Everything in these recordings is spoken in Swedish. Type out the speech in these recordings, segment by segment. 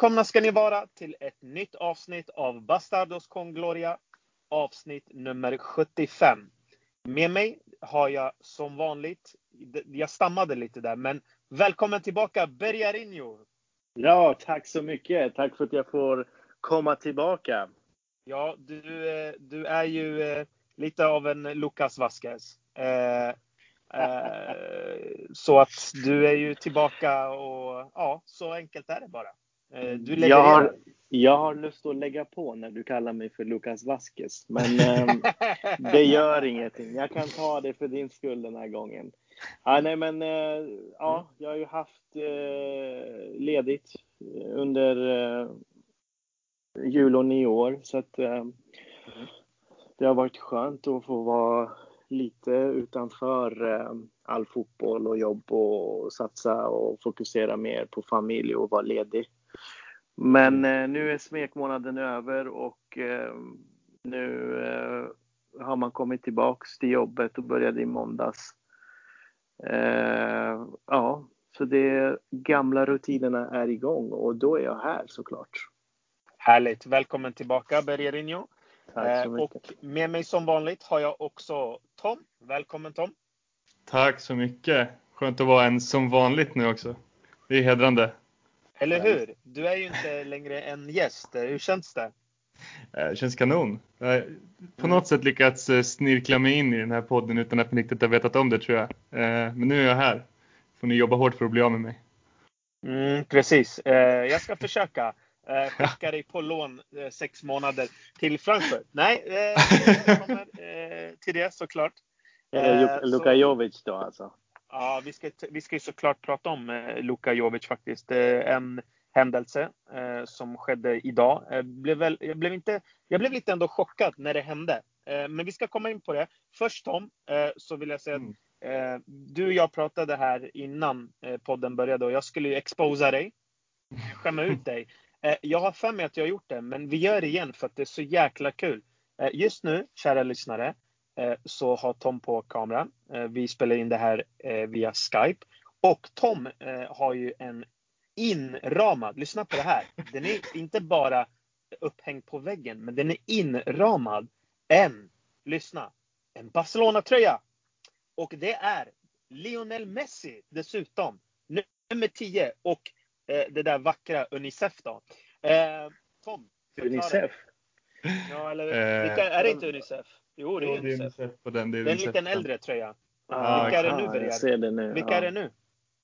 Välkomna ska ni vara till ett nytt avsnitt av Bastardos con Gloria. Avsnitt nummer 75. Med mig har jag som vanligt, jag stammade lite där, men välkommen tillbaka Bergarinho! Ja, tack så mycket. Tack för att jag får komma tillbaka. Ja, du, eh, du är ju eh, lite av en Lucas Vasquez. Eh, eh, så att du är ju tillbaka och ja, så enkelt är det bara. Eh, du jag, har, jag har lust att lägga på när du kallar mig för Lucas Vasquez, men eh, det gör ingenting. Jag kan ta det för din skull den här gången. Ja, nej, men eh, ja, jag har ju haft eh, ledigt under eh, jul och nyår så att det har varit skönt att få vara lite utanför eh, all fotboll och jobb och satsa och fokusera mer på familj och vara ledig. Men eh, nu är smekmånaden över och eh, nu eh, har man kommit tillbaks till jobbet och började i måndags. Eh, ja, så de gamla rutinerna är igång och då är jag här såklart. Härligt! Välkommen tillbaka Bergerinho. Tack så mycket. Och med mig som vanligt har jag också Tom. Välkommen Tom! Tack så mycket! Skönt att vara en som vanligt nu också. Det är hedrande. Eller hur? Du är ju inte längre en gäst. Hur känns det? Eh, det känns kanon. Jag har på något sätt lyckats eh, snirkla mig in i den här podden utan att ni riktigt har vetat om det tror jag. Eh, men nu är jag här. Får ni jobba hårt för att bli av med mig. Mm, precis. Jag ska försöka skicka dig på lån sex månader till Frankfurt. Nej, jag kommer till det såklart. Luka Jovic då alltså? Ja, vi ska, vi ska ju såklart prata om eh, Luka Jovic faktiskt. Eh, en händelse eh, som skedde idag. Eh, blev väl, jag, blev inte, jag blev lite ändå chockad när det hände. Eh, men vi ska komma in på det. Först Tom, eh, så vill jag säga att mm. eh, du och jag pratade här innan podden började och jag skulle ju exposa dig. Skämma ut dig. jag har för mig att jag har gjort det, men vi gör det igen för att det är så jäkla kul. just nu, kära lyssnare, så har Tom på kameran. Eh, vi spelar in det här eh, via Skype. Och Tom har ju en inramad, lyssna på det här. Den är inte bara upphängd på väggen, men den är inramad. En, lyssna, en Barcelona-tröja. Och det är Lionel Messi dessutom. Nummer 10 och det där vackra Unicef då. Tom. Unicef? Ja, eller vilka, är det inte Unicef? Jo, det är Unicef. På den, det är, det är en liten äldre tröja. Ah, Vilka är det nu, Berger? Jag ser det nu. Vilka ja. är det nu?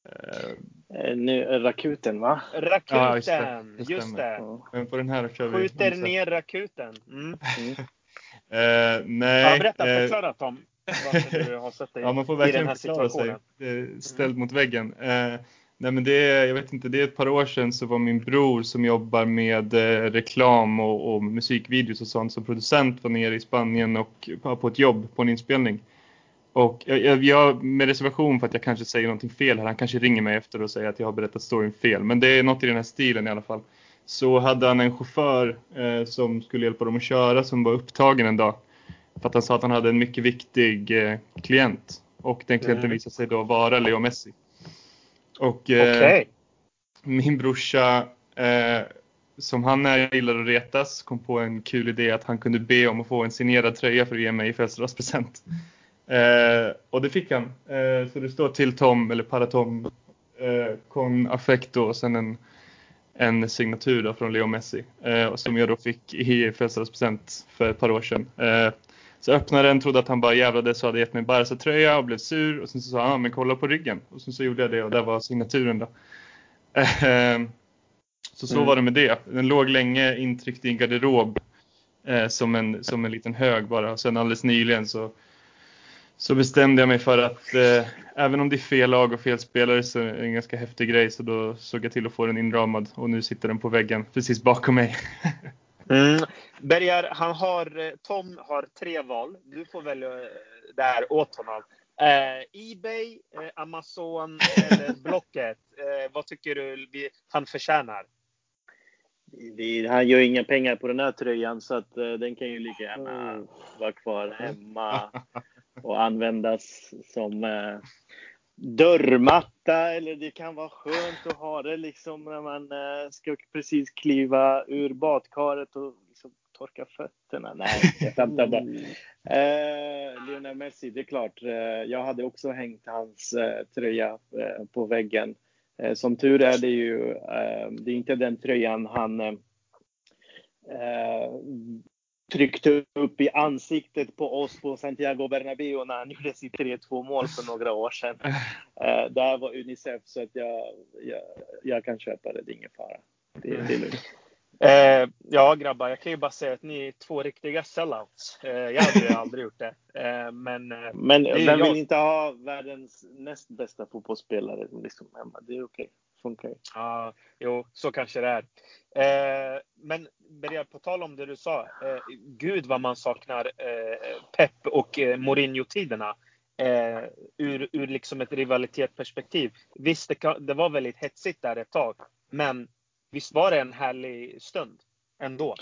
Uh, nu Rakuten, va? Rakuten, ja, just det. Det just det. Men på den här kör vi Skjuter ner Rakuten. Mm. Mm. uh, nej. Ja, berätta, förklara Tom. Varför du har sett dig ja, man får verkligen förklara sig. Ställd mm. mot väggen. Uh, Nej men det är, jag vet inte, det är ett par år sedan så var min bror som jobbar med eh, reklam och, och, musikvideos och sånt som producent var nere i Spanien och på ett jobb på en inspelning. Och jag, jag, med reservation för att jag kanske säger någonting fel här, han kanske ringer mig efter och säger att jag har berättat storyn fel. Men det är något i den här stilen i alla fall. Så hade han en chaufför eh, som skulle hjälpa dem att köra som var upptagen en dag. För att han sa att han hade en mycket viktig eh, klient. Och den klienten mm. visade sig då vara Leo Messi. Och eh, okay. min brorsa, eh, som han är, gillar att retas, kom på en kul idé att han kunde be om att få en signerad tröja för att ge mig i födelsedagspresent. Eh, och det fick han. Eh, så det står till Tom, eller para Tom, eh, con affecto och sen en, en signatur då från Leo Messi. Som jag då fick i födelsedagspresent för ett par år sedan. Så öppnade den, trodde att han bara jävlades och hade gett mig Barca-tröja och blev sur. Och sen så sa han, men kolla på ryggen. Och sen så gjorde jag det och där var signaturen då. Ehm, så så mm. var det med det. Den låg länge intryckt i en garderob. Eh, som, en, som en liten hög bara. Och sen alldeles nyligen så, så bestämde jag mig för att eh, även om det är fel lag och fel spelare så är det en ganska häftig grej. Så då såg jag till att få den inramad och nu sitter den på väggen precis bakom mig. Mm. Bergar, han har, eh, Tom har tre val. Du får välja eh, det här åt honom. Eh, Ebay, eh, Amazon eller Blocket. Eh, vad tycker du vi, han förtjänar? Det, han gör inga pengar på den här tröjan så att eh, den kan ju lika gärna mm. vara kvar hemma och användas som dörrmatta eller det kan vara skönt att ha det liksom när man eh, ska precis kliva ur badkaret och liksom torka fötterna. Nej, jag skämtar bara. Eh, Lionel Messi, det är klart. Eh, jag hade också hängt hans eh, tröja eh, på väggen. Eh, som tur är det ju, det är inte den tröjan han tryckte upp i ansiktet på oss på Santiago Bernabéu när han gjorde sitt 3-2 mål för några år sedan. Eh, där var Unicef så att jag, jag, jag kan köpa det, det är ingen fara. Det, det är lugnt. Eh, ja grabbar, jag kan ju bara säga att ni är två riktiga sellouts. Eh, jag hade ju aldrig gjort det. Eh, men eh, men vem jag... vill inte ha världens näst bästa fotbollsspelare liksom hemma? Det är okej. Funkar ju. Ja, jo, så kanske det är. Eh, men Berger, på tal om det du sa. Eh, gud vad man saknar Pep och Mourinho-tiderna. ur, ur liksom ett rivalitetsperspektiv. Visst, det, det var väldigt hetsigt där ett tag. Men visst var det en härlig stund ändå?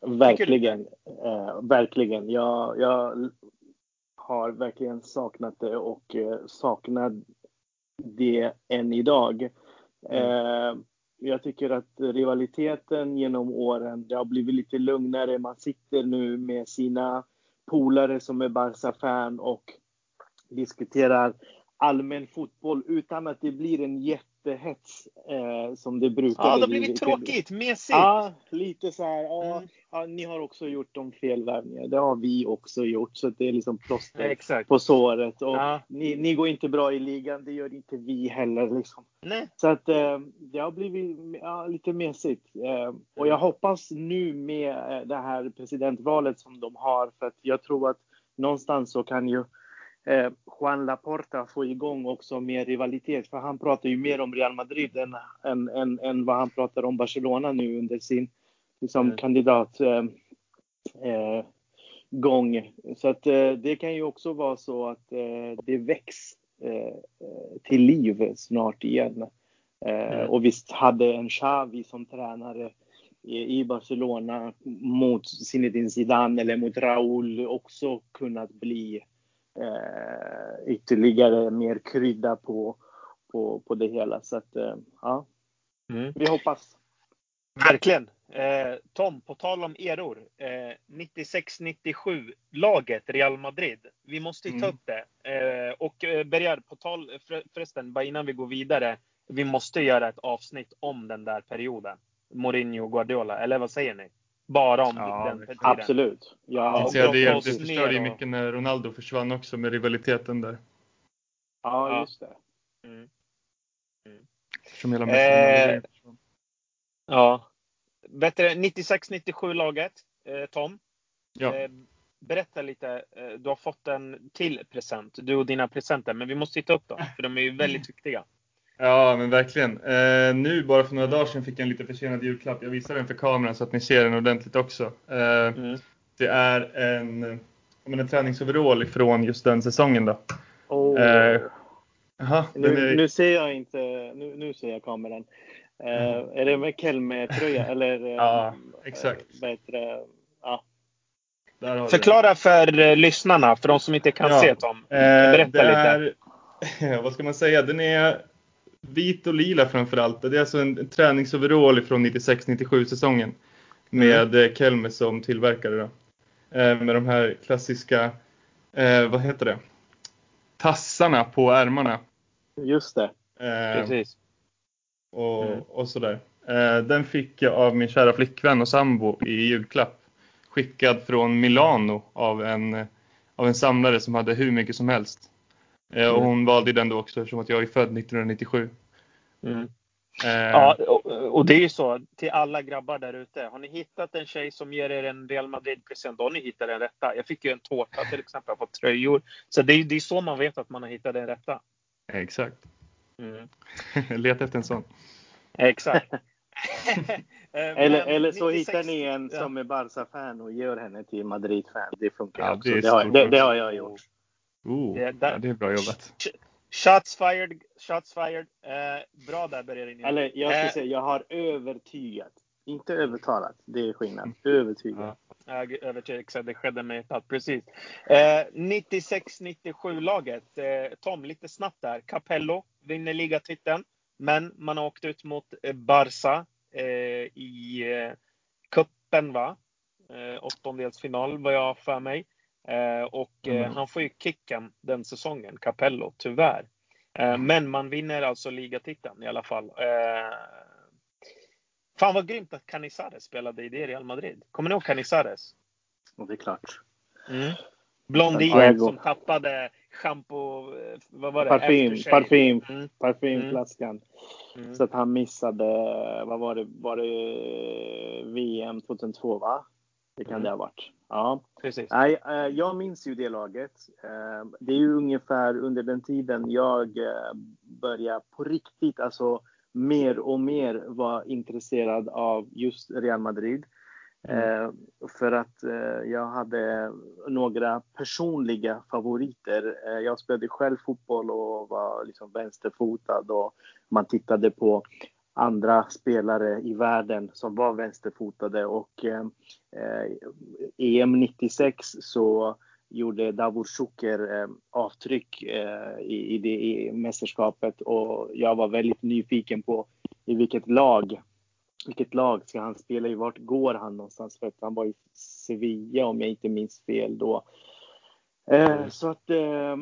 Verkligen. Eh, verkligen. Jag, jag har verkligen saknat det och eh, saknar det än idag. Mm. Eh, jag tycker att rivaliteten genom åren, det har blivit lite lugnare. Man sitter nu med sina polare som är Barca-fan och diskuterar allmän fotboll utan att det blir en jätte jättehets eh, som det brukar Ja, det har blivit tråkigt, mesigt. Ja, lite så här. Ja, mm. ja, ni har också gjort de felvärvningar. Det har vi också gjort. Så det är liksom plåster ja, på såret. Och ja. ni, ni, går inte bra i ligan. Det gör inte vi heller. Liksom. Nej. Så att eh, det har blivit ja, lite mesigt. Eh, och jag hoppas nu med eh, det här presidentvalet som de har. För att jag tror att någonstans så kan ju eh, Juan Laporta få igång också mer rivalitet. För han pratar ju mer om Real Madrid än, än, än, än vad han pratar om Barcelona nu under sin liksom, mm. kandidat. Eh, eh, gång. Så att eh, det kan ju också vara så att eh, det väcks eh, till liv snart igen. Mm. Och visst hade en Xavi som tränare i Barcelona mot Zinedine Zidane eller mot Raúl också kunnat bli eh, ytterligare mer krydda på, på, på det hela. Så att, eh, ja, mm. vi hoppas. Verkligen. Eh, Tom, på tal om eror. Eh, 96-97 laget Real Madrid. Vi måste ju ta mm. upp det. Eh, och eh, Bergar, på tal för, förresten, bara innan vi går vidare. Vi måste göra ett avsnitt om den där perioden. Mourinho Guardiola, eller vad säger ni? Bara om ja, den tiden. Absolut. Ja, ja, det, det förstörde ju mycket när Ronaldo försvann också med rivaliteten där. Ja, just det. Mm. Mm. Som hela eh, Ja. Bättre 96-97 laget, eh, Tom. Ja. Eh, berätta lite. Eh, du har fått en till present, du och dina presenter, men vi måste titta upp dem, för de är ju väldigt viktiga. Ja, men verkligen. Eh, nu bara för några dagar sedan fick jag en lite försenad julklapp. Jag visar den för kameran så att ni ser den ordentligt också. Eh, mm. Det är en, en träningsoverall ifrån just den säsongen då. Oh. Eh, aha, nu, är... nu, ser jag inte, nu, nu ser jag kameran. Eh, mm. Är det med Kelme-tröja eller? Eh, ja, exakt. Bättre, ja. Förklara för eh, lyssnarna, för de som inte kan ja. se Tom. Berätta lite. Är, vad ska man säga? Den är vit och lila framförallt. Det är alltså en träningsoverall från 96-97 säsongen. Med mm. Kelme som tillverkare då. Eh, med de här klassiska, eh, vad heter det? Tassarna på ärmarna. Just det. Eh, Precis. Och, mm. och sådär. Eh, den fick jag av min kära flickvän och sambo i julklapp. Skickad från Milano av en, av en samlare som hade hur mycket som helst. Eh, och mm. hon valde den då också eftersom att jag är född 1997. Mm. Eh. Ja, och, och, det är ju så till alla grabbar där ute. Har ni hittat en tjej som ger er en Real Madrid-present, då har ni hittat den rätta. Jag fick ju en tårta till exempel, jag har fått tröjor. Så det är, det är så man vet att man har hittat den rätta. Exakt. Mm. Leta efter en sån. Exakt. eller, eller så 96, hittar ni en som är Barca-fan och gör henne till Madrid-fan. Det funkar ja, också. Det, det, har, det, det, har jag gjort. Oh, det, ja, det är bra jobbat. Shots fired, shots fired. Eh, bra där Bergerin. Eller jag ska eh. säga, jag har övertygat. Inte övertalat, det är skillnad. Övertygad. Ja, övertygad, det skedde med ett precis. Eh, 96-97 laget. Eh, Tom, lite snabbt där. Capello vinner ligatiteln, men man har åkt ut mot eh, Barca eh, i eh, kuppen va? Eh, åttondelsfinal vad jag har för mig. Eh, och eh, mm. han får ju kicken den säsongen, Capello, tyvärr. Eh, men man vinner alltså ligatiteln i alla fall. Fan vad grymt att Canizares spelade i det Real Madrid. Kommer ni ihåg Canizares? Ja, det är klart. Mm. Blondin som tappade schampo, vad var det? Parfym, parfym, mm. parfymflaskan. Mm. Så att han missade, vad var det, var det VM 2002 va? Det kan mm. det ha varit. Ja, precis. Nej, eh, jag minns ju det laget. Eh, det är ju ungefär under den tiden jag eh, började på riktigt, alltså mer och mer vara intresserad av just Real Madrid. Mm. För att jag hade några personliga favoriter. Jag spelade själv fotboll och var liksom vänsterfotad och man tittade på andra spelare i världen som var vänsterfotade och eh, eh EM 96 så gjorde Davor Suker eh, avtryck eh, i, i det e i mästerskapet och jag var väldigt nyfiken på i vilket lag vilket lag ska han spela i? Vart går han någonstans? För att han var i Sevilla om jag inte minns fel då. Eh, så att eh,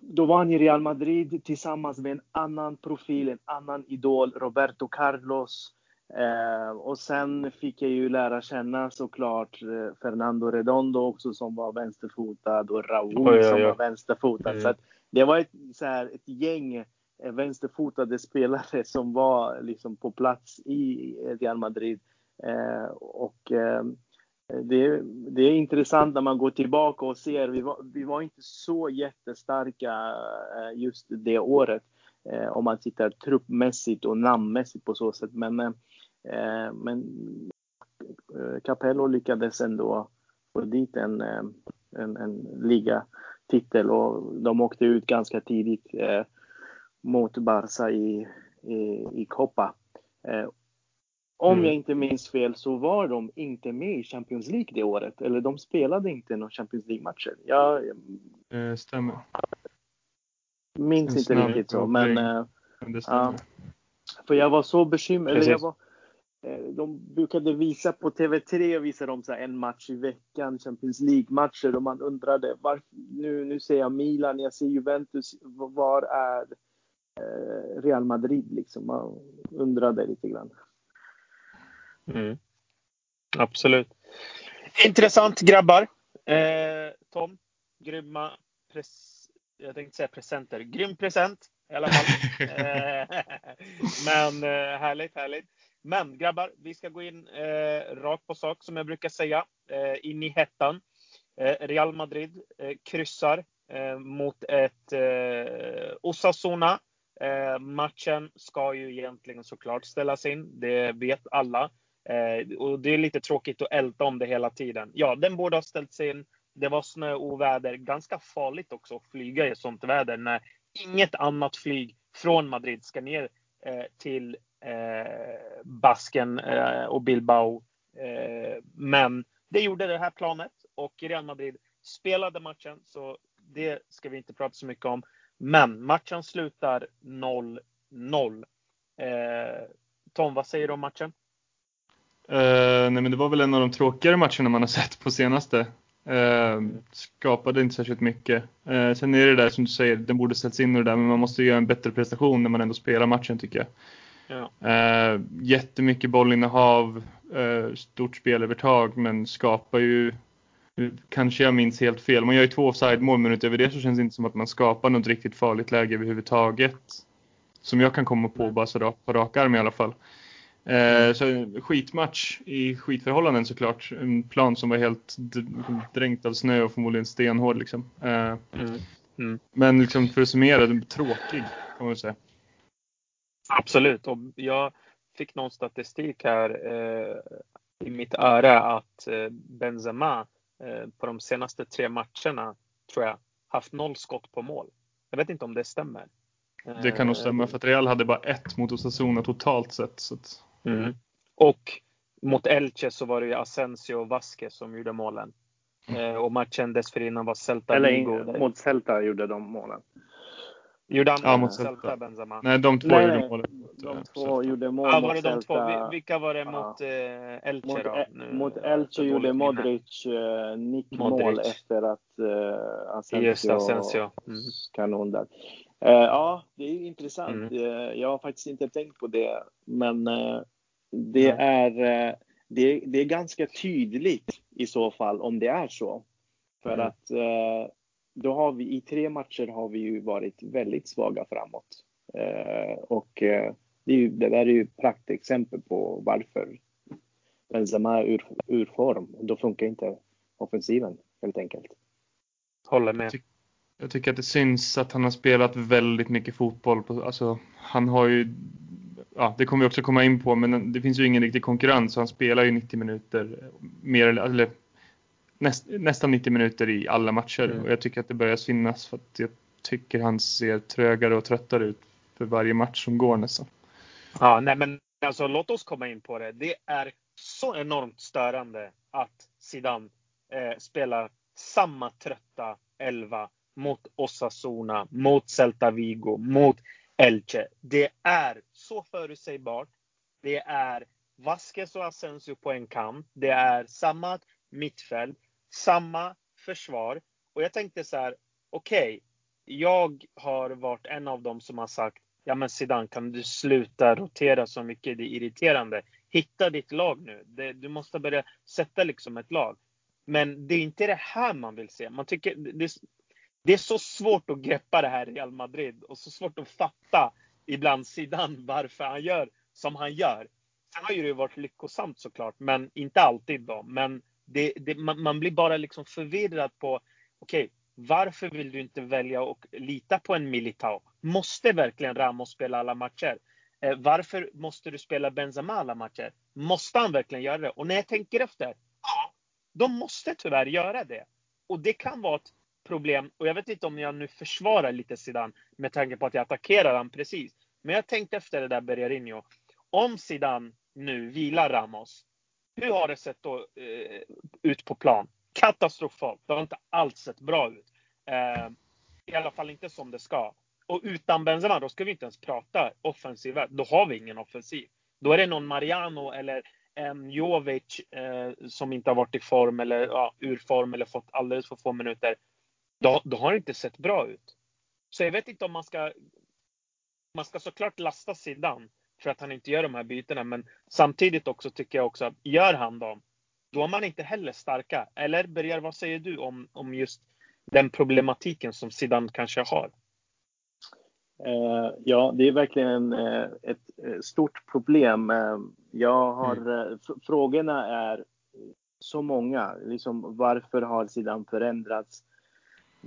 då var han i Real Madrid tillsammans med en annan profil, en annan idol, Roberto Carlos. Eh, och sen fick jag ju lära känna såklart eh, Fernando Redondo också som var vänsterfotad och Raúl oj, oj, oj. som var vänsterfotad. Mm. Så det var ett, så här, ett gäng eh, vänsterfotade spelare som var liksom på plats i Real Madrid. Eh, och eh, det, det, är intressant när man går tillbaka och ser. Vi var, vi var inte så jättestarka eh, just det året. Eh, om man tittar truppmässigt och namnmässigt på så sätt. Men, eh, men Capello lyckades ändå få dit en, en, en ligatitel och de åkte ut ganska tidigt mot Barca i, i, i Copa. Om mm. jag inte minns fel så var de inte med i Champions League det året. Eller de spelade inte några Champions League-matcher. Jag eh, stämmer. minns inte riktigt så, men... Eh, ja, för jag var så bekymrad. Eller jag var, eh, de brukade visa på TV3 visade de så en match i veckan, Champions League-matcher och man undrade varför, nu, nu ser jag Milan, jag ser Juventus, var är eh, Real Madrid liksom? Man undrade lite grann. Mm. Absolut. Intressant grabbar. Eh, Tom, grymma pres jag tänkte säga presenter. Grym present i alla fall. eh, men eh, härligt, härligt. Men grabbar, vi ska gå in eh, rakt på sak som jag brukar säga. Eh, in i hettan. Real Madrid kryssar mot ett Osasuna. matchen ska ju egentligen såklart ställas in. Det vet alla. Eh, och det är lite tråkigt att älta om det hela tiden. Ja, den borde ha ställts in. Det var snö och oväder. Ganska farligt också att flyga i sånt väder när inget annat flyg från Madrid ska ner eh, till eh, Basken eh, och Bilbao. Eh, men det gjorde det här planet och Real Madrid spelade matchen, så det ska vi inte prata så mycket om. Men matchen slutar 0-0. Eh, Tom, vad säger du om matchen? Uh, nej men det var väl en av de tråkigare matcherna man har sett på senaste. Uh, skapade inte särskilt mycket. Uh, sen är det där som du säger, den borde sätts in och det där, men man måste göra en bättre prestation när man ändå spelar matchen tycker jag. Ja. Uh, jättemycket bollinnehav, uh, stort spelövertag, men skapar ju Kanske jag minns helt fel. Man gör ju två offside-mål, men utöver det så känns det inte som att man skapar något riktigt farligt läge överhuvudtaget. Som jag kan komma på bara så på rak arm i alla fall. Eh, så skitmatch i skitförhållanden såklart. En plan som var helt dränkt av snö och förmodligen stenhård liksom. Eh, mm. Mm. Men liksom för att summera, den tråkig kan man säga. Absolut. Och jag fick någon statistik här eh, i mitt öra att eh, Benzema eh, på de senaste tre matcherna tror jag haft noll skott på mål. Jag vet inte om det stämmer. Det kan nog stämma för att Real hade bara ett mot Osasuna totalt sett. Så att... Mm. Och mot Elche så var det ju Asensio och Vasquez som gjorde målen. Eh, och matchen dessförinnan var Celta Eller Vigo. mot Celta gjorde de målen. Gjorde han Ja, mot Celta, Celta. Benzema? Nej, de två Nej, gjorde nej, målet. De två Celta. gjorde mål Ja, var det de två? Vilka var det Ja. mot eh, Elche Mot, då? Ä- Nu, mot Elche gjorde. Modric eh, nickmål Modric. efter att eh, Asensio, Just Asensio. Mm. kanon där. Eh, ja, det är ju intressant. Mm. Eh, jag har faktiskt inte tänkt på det, men det, är, eh, det, det är ganska tydligt i så fall om det är så. För Mm. att eh, då har vi i tre matcher har vi ju varit väldigt svaga framåt. Eh, och det, är ju, det där är ju praktexempel på varför Benzema är ur, ur form. Då funkar inte offensiven helt enkelt. Håller med. Jag tycker att det syns att han har spelat väldigt mycket fotboll. Alltså, han har ju, ja, det kommer vi också komma in på, men det finns ju ingen riktig konkurrens. Så han spelar ju 90 minuter, mer eller, näst, nästan 90 minuter i alla matcher. Mm. Och jag tycker att det börjar synas för att jag tycker han ser trögare och tröttare ut för varje match som går nästan. Ja, nej men alltså låt oss komma in på det. Det är så enormt störande att Zidane eh, spelar samma trötta elva mot Osasuna, mot Celta Vigo, mot Elche. Det är så förutsägbart. Det är Vasquez och Asensio på en kamp. Det är samma mittfält, samma försvar. Och jag tänkte så här, okej, jag har varit en av dem som har sagt Ja men Zidane, kan du sluta rotera så mycket? Det är irriterande. Hitta ditt lag nu. Du måste börja sätta liksom ett lag. Men det är inte det här man vill se. Man tycker det, det är så svårt att greppa det här Real Madrid och så svårt att fatta ibland sidan varför han gör som han gör. Sen har ju det varit lyckosamt såklart, men inte alltid då. Men det, det, man, man blir bara liksom förvirrad på okej, varför vill du inte välja och lita på en Militao? Måste verkligen Ramos spela alla matcher? Eh, varför måste du spela Benzema alla matcher? Måste han verkligen göra det? Och när jag tänker efter, ja, de måste tyvärr göra det. Och det kan vara ett problem. Och jag vet inte om jag nu försvarar lite Zidane med tanke på att jag attackerar han precis. Men jag tänkte efter det där Bergarinho. Om Zidane nu vilar Ramos, hur har det sett då, eh, ut på plan? Katastrofalt. Det har inte alls sett bra ut. Eh, I alla fall inte som det ska. Och utan Benzema, då ska vi inte ens prata offensiva. Då har vi ingen offensiv. Då är det någon Mariano eller en Jovic eh, som inte har varit i form eller ja, ur form eller fått alldeles för få minuter. Då, då har det inte sett bra ut. Så jag vet inte om man ska. Man ska såklart lasta Zidane för att han inte gör de här bytena, men samtidigt också tycker jag också att gör han dem, då är man inte heller starka. Eller Berger, vad säger du om, om just den problematiken som Zidane kanske har? Eh, ja, det är verkligen eh, ett eh, stort problem. Jag har, mm. Frågorna är så många. Liksom, varför har Zidane förändrats?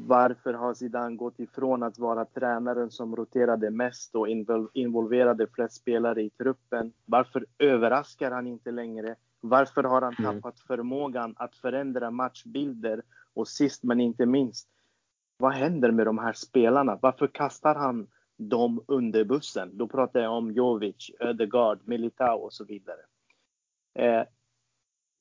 Varför har Zidane gått ifrån att vara tränaren som roterade mest och involverade flest spelare i truppen? Varför överraskar han inte längre? Varför har han Mm. tappat förmågan att förändra matchbilder? Och sist men inte minst, vad händer med de här spelarna? Varför kastar han dem under bussen? Då pratar jag om Jovic, Ödegaard, Militao och så vidare. Eh,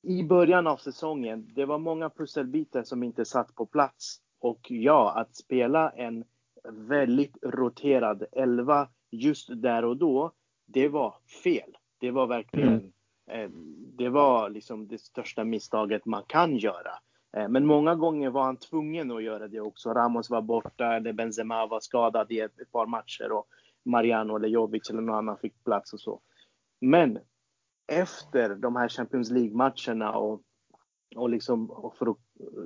I början av säsongen, det var många pusselbitar som inte satt på plats. Och ja, att spela en väldigt roterad elva just där och då, det var fel. Det var verkligen, eh, det var liksom det största misstaget man kan göra. Eh, men många gånger var han tvungen att göra det också. Ramos var borta, eller Benzema var skadad i ett, ett par matcher och Mariano eller Jovic eller någon annan fick plats och så. Men efter de här Champions League-matcherna och, och, liksom, och för,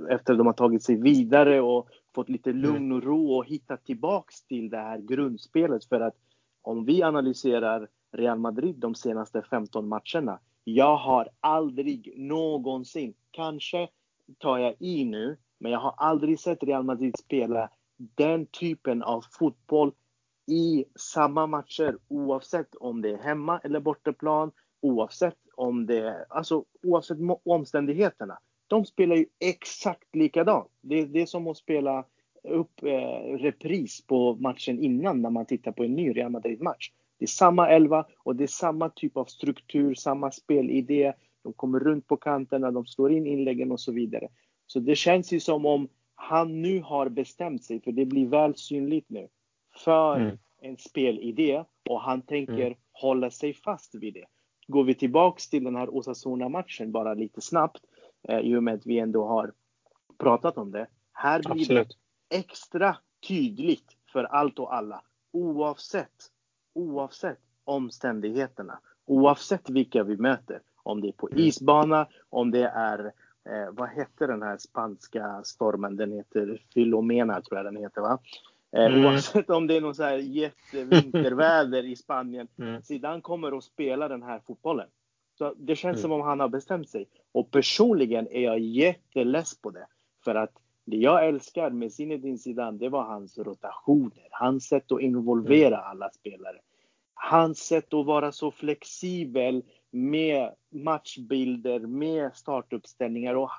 efter de har tagit sig vidare och fått lite lugn och ro och hittat tillbaks till det här grundspelet. För att om vi analyserar Real Madrid de senaste 15 matcherna. Jag har aldrig någonsin, kanske tar jag i nu, men jag har aldrig sett Real Madrid spela den typen av fotboll i samma matcher oavsett om det är hemma eller bortaplan, oavsett om det alltså oavsett omständigheterna. De spelar ju exakt likadant. Det, det är som att spela upp eh, repris på matchen innan när man tittar på en ny Real Madrid-match. Det är samma elva och det är samma typ av struktur, samma spelidé. De kommer runt på kanterna, de slår in inläggen och så vidare. Så det känns ju som om han nu har bestämt sig, för det blir väl synligt nu, för mm. en spelidé och han tänker mm. hålla sig fast vid det. Går vi tillbaks till den här Osasuna-matchen bara lite snabbt, eh, i och med att vi ändå har pratat om det. Här blir Absolut. det extra tydligt för allt och alla, oavsett, oavsett omständigheterna, oavsett vilka vi möter. Om det är på mm. isbana, om det är, eh, vad hette den här spanska stormen? Den heter Filomena tror jag den heter va? Eh, mm. Oavsett om det är någon så här jättevinterväder i Spanien. Mm. Zidane kommer att spela den här fotbollen. Så det känns mm. som om han har bestämt sig. Och personligen är jag jätteless på det. För att det jag älskar med Zinedine Zidane, det var hans rotationer. Hans sätt att involvera mm. alla spelare. Hans sätt att vara så flexibel med matchbilder, med startuppställningar och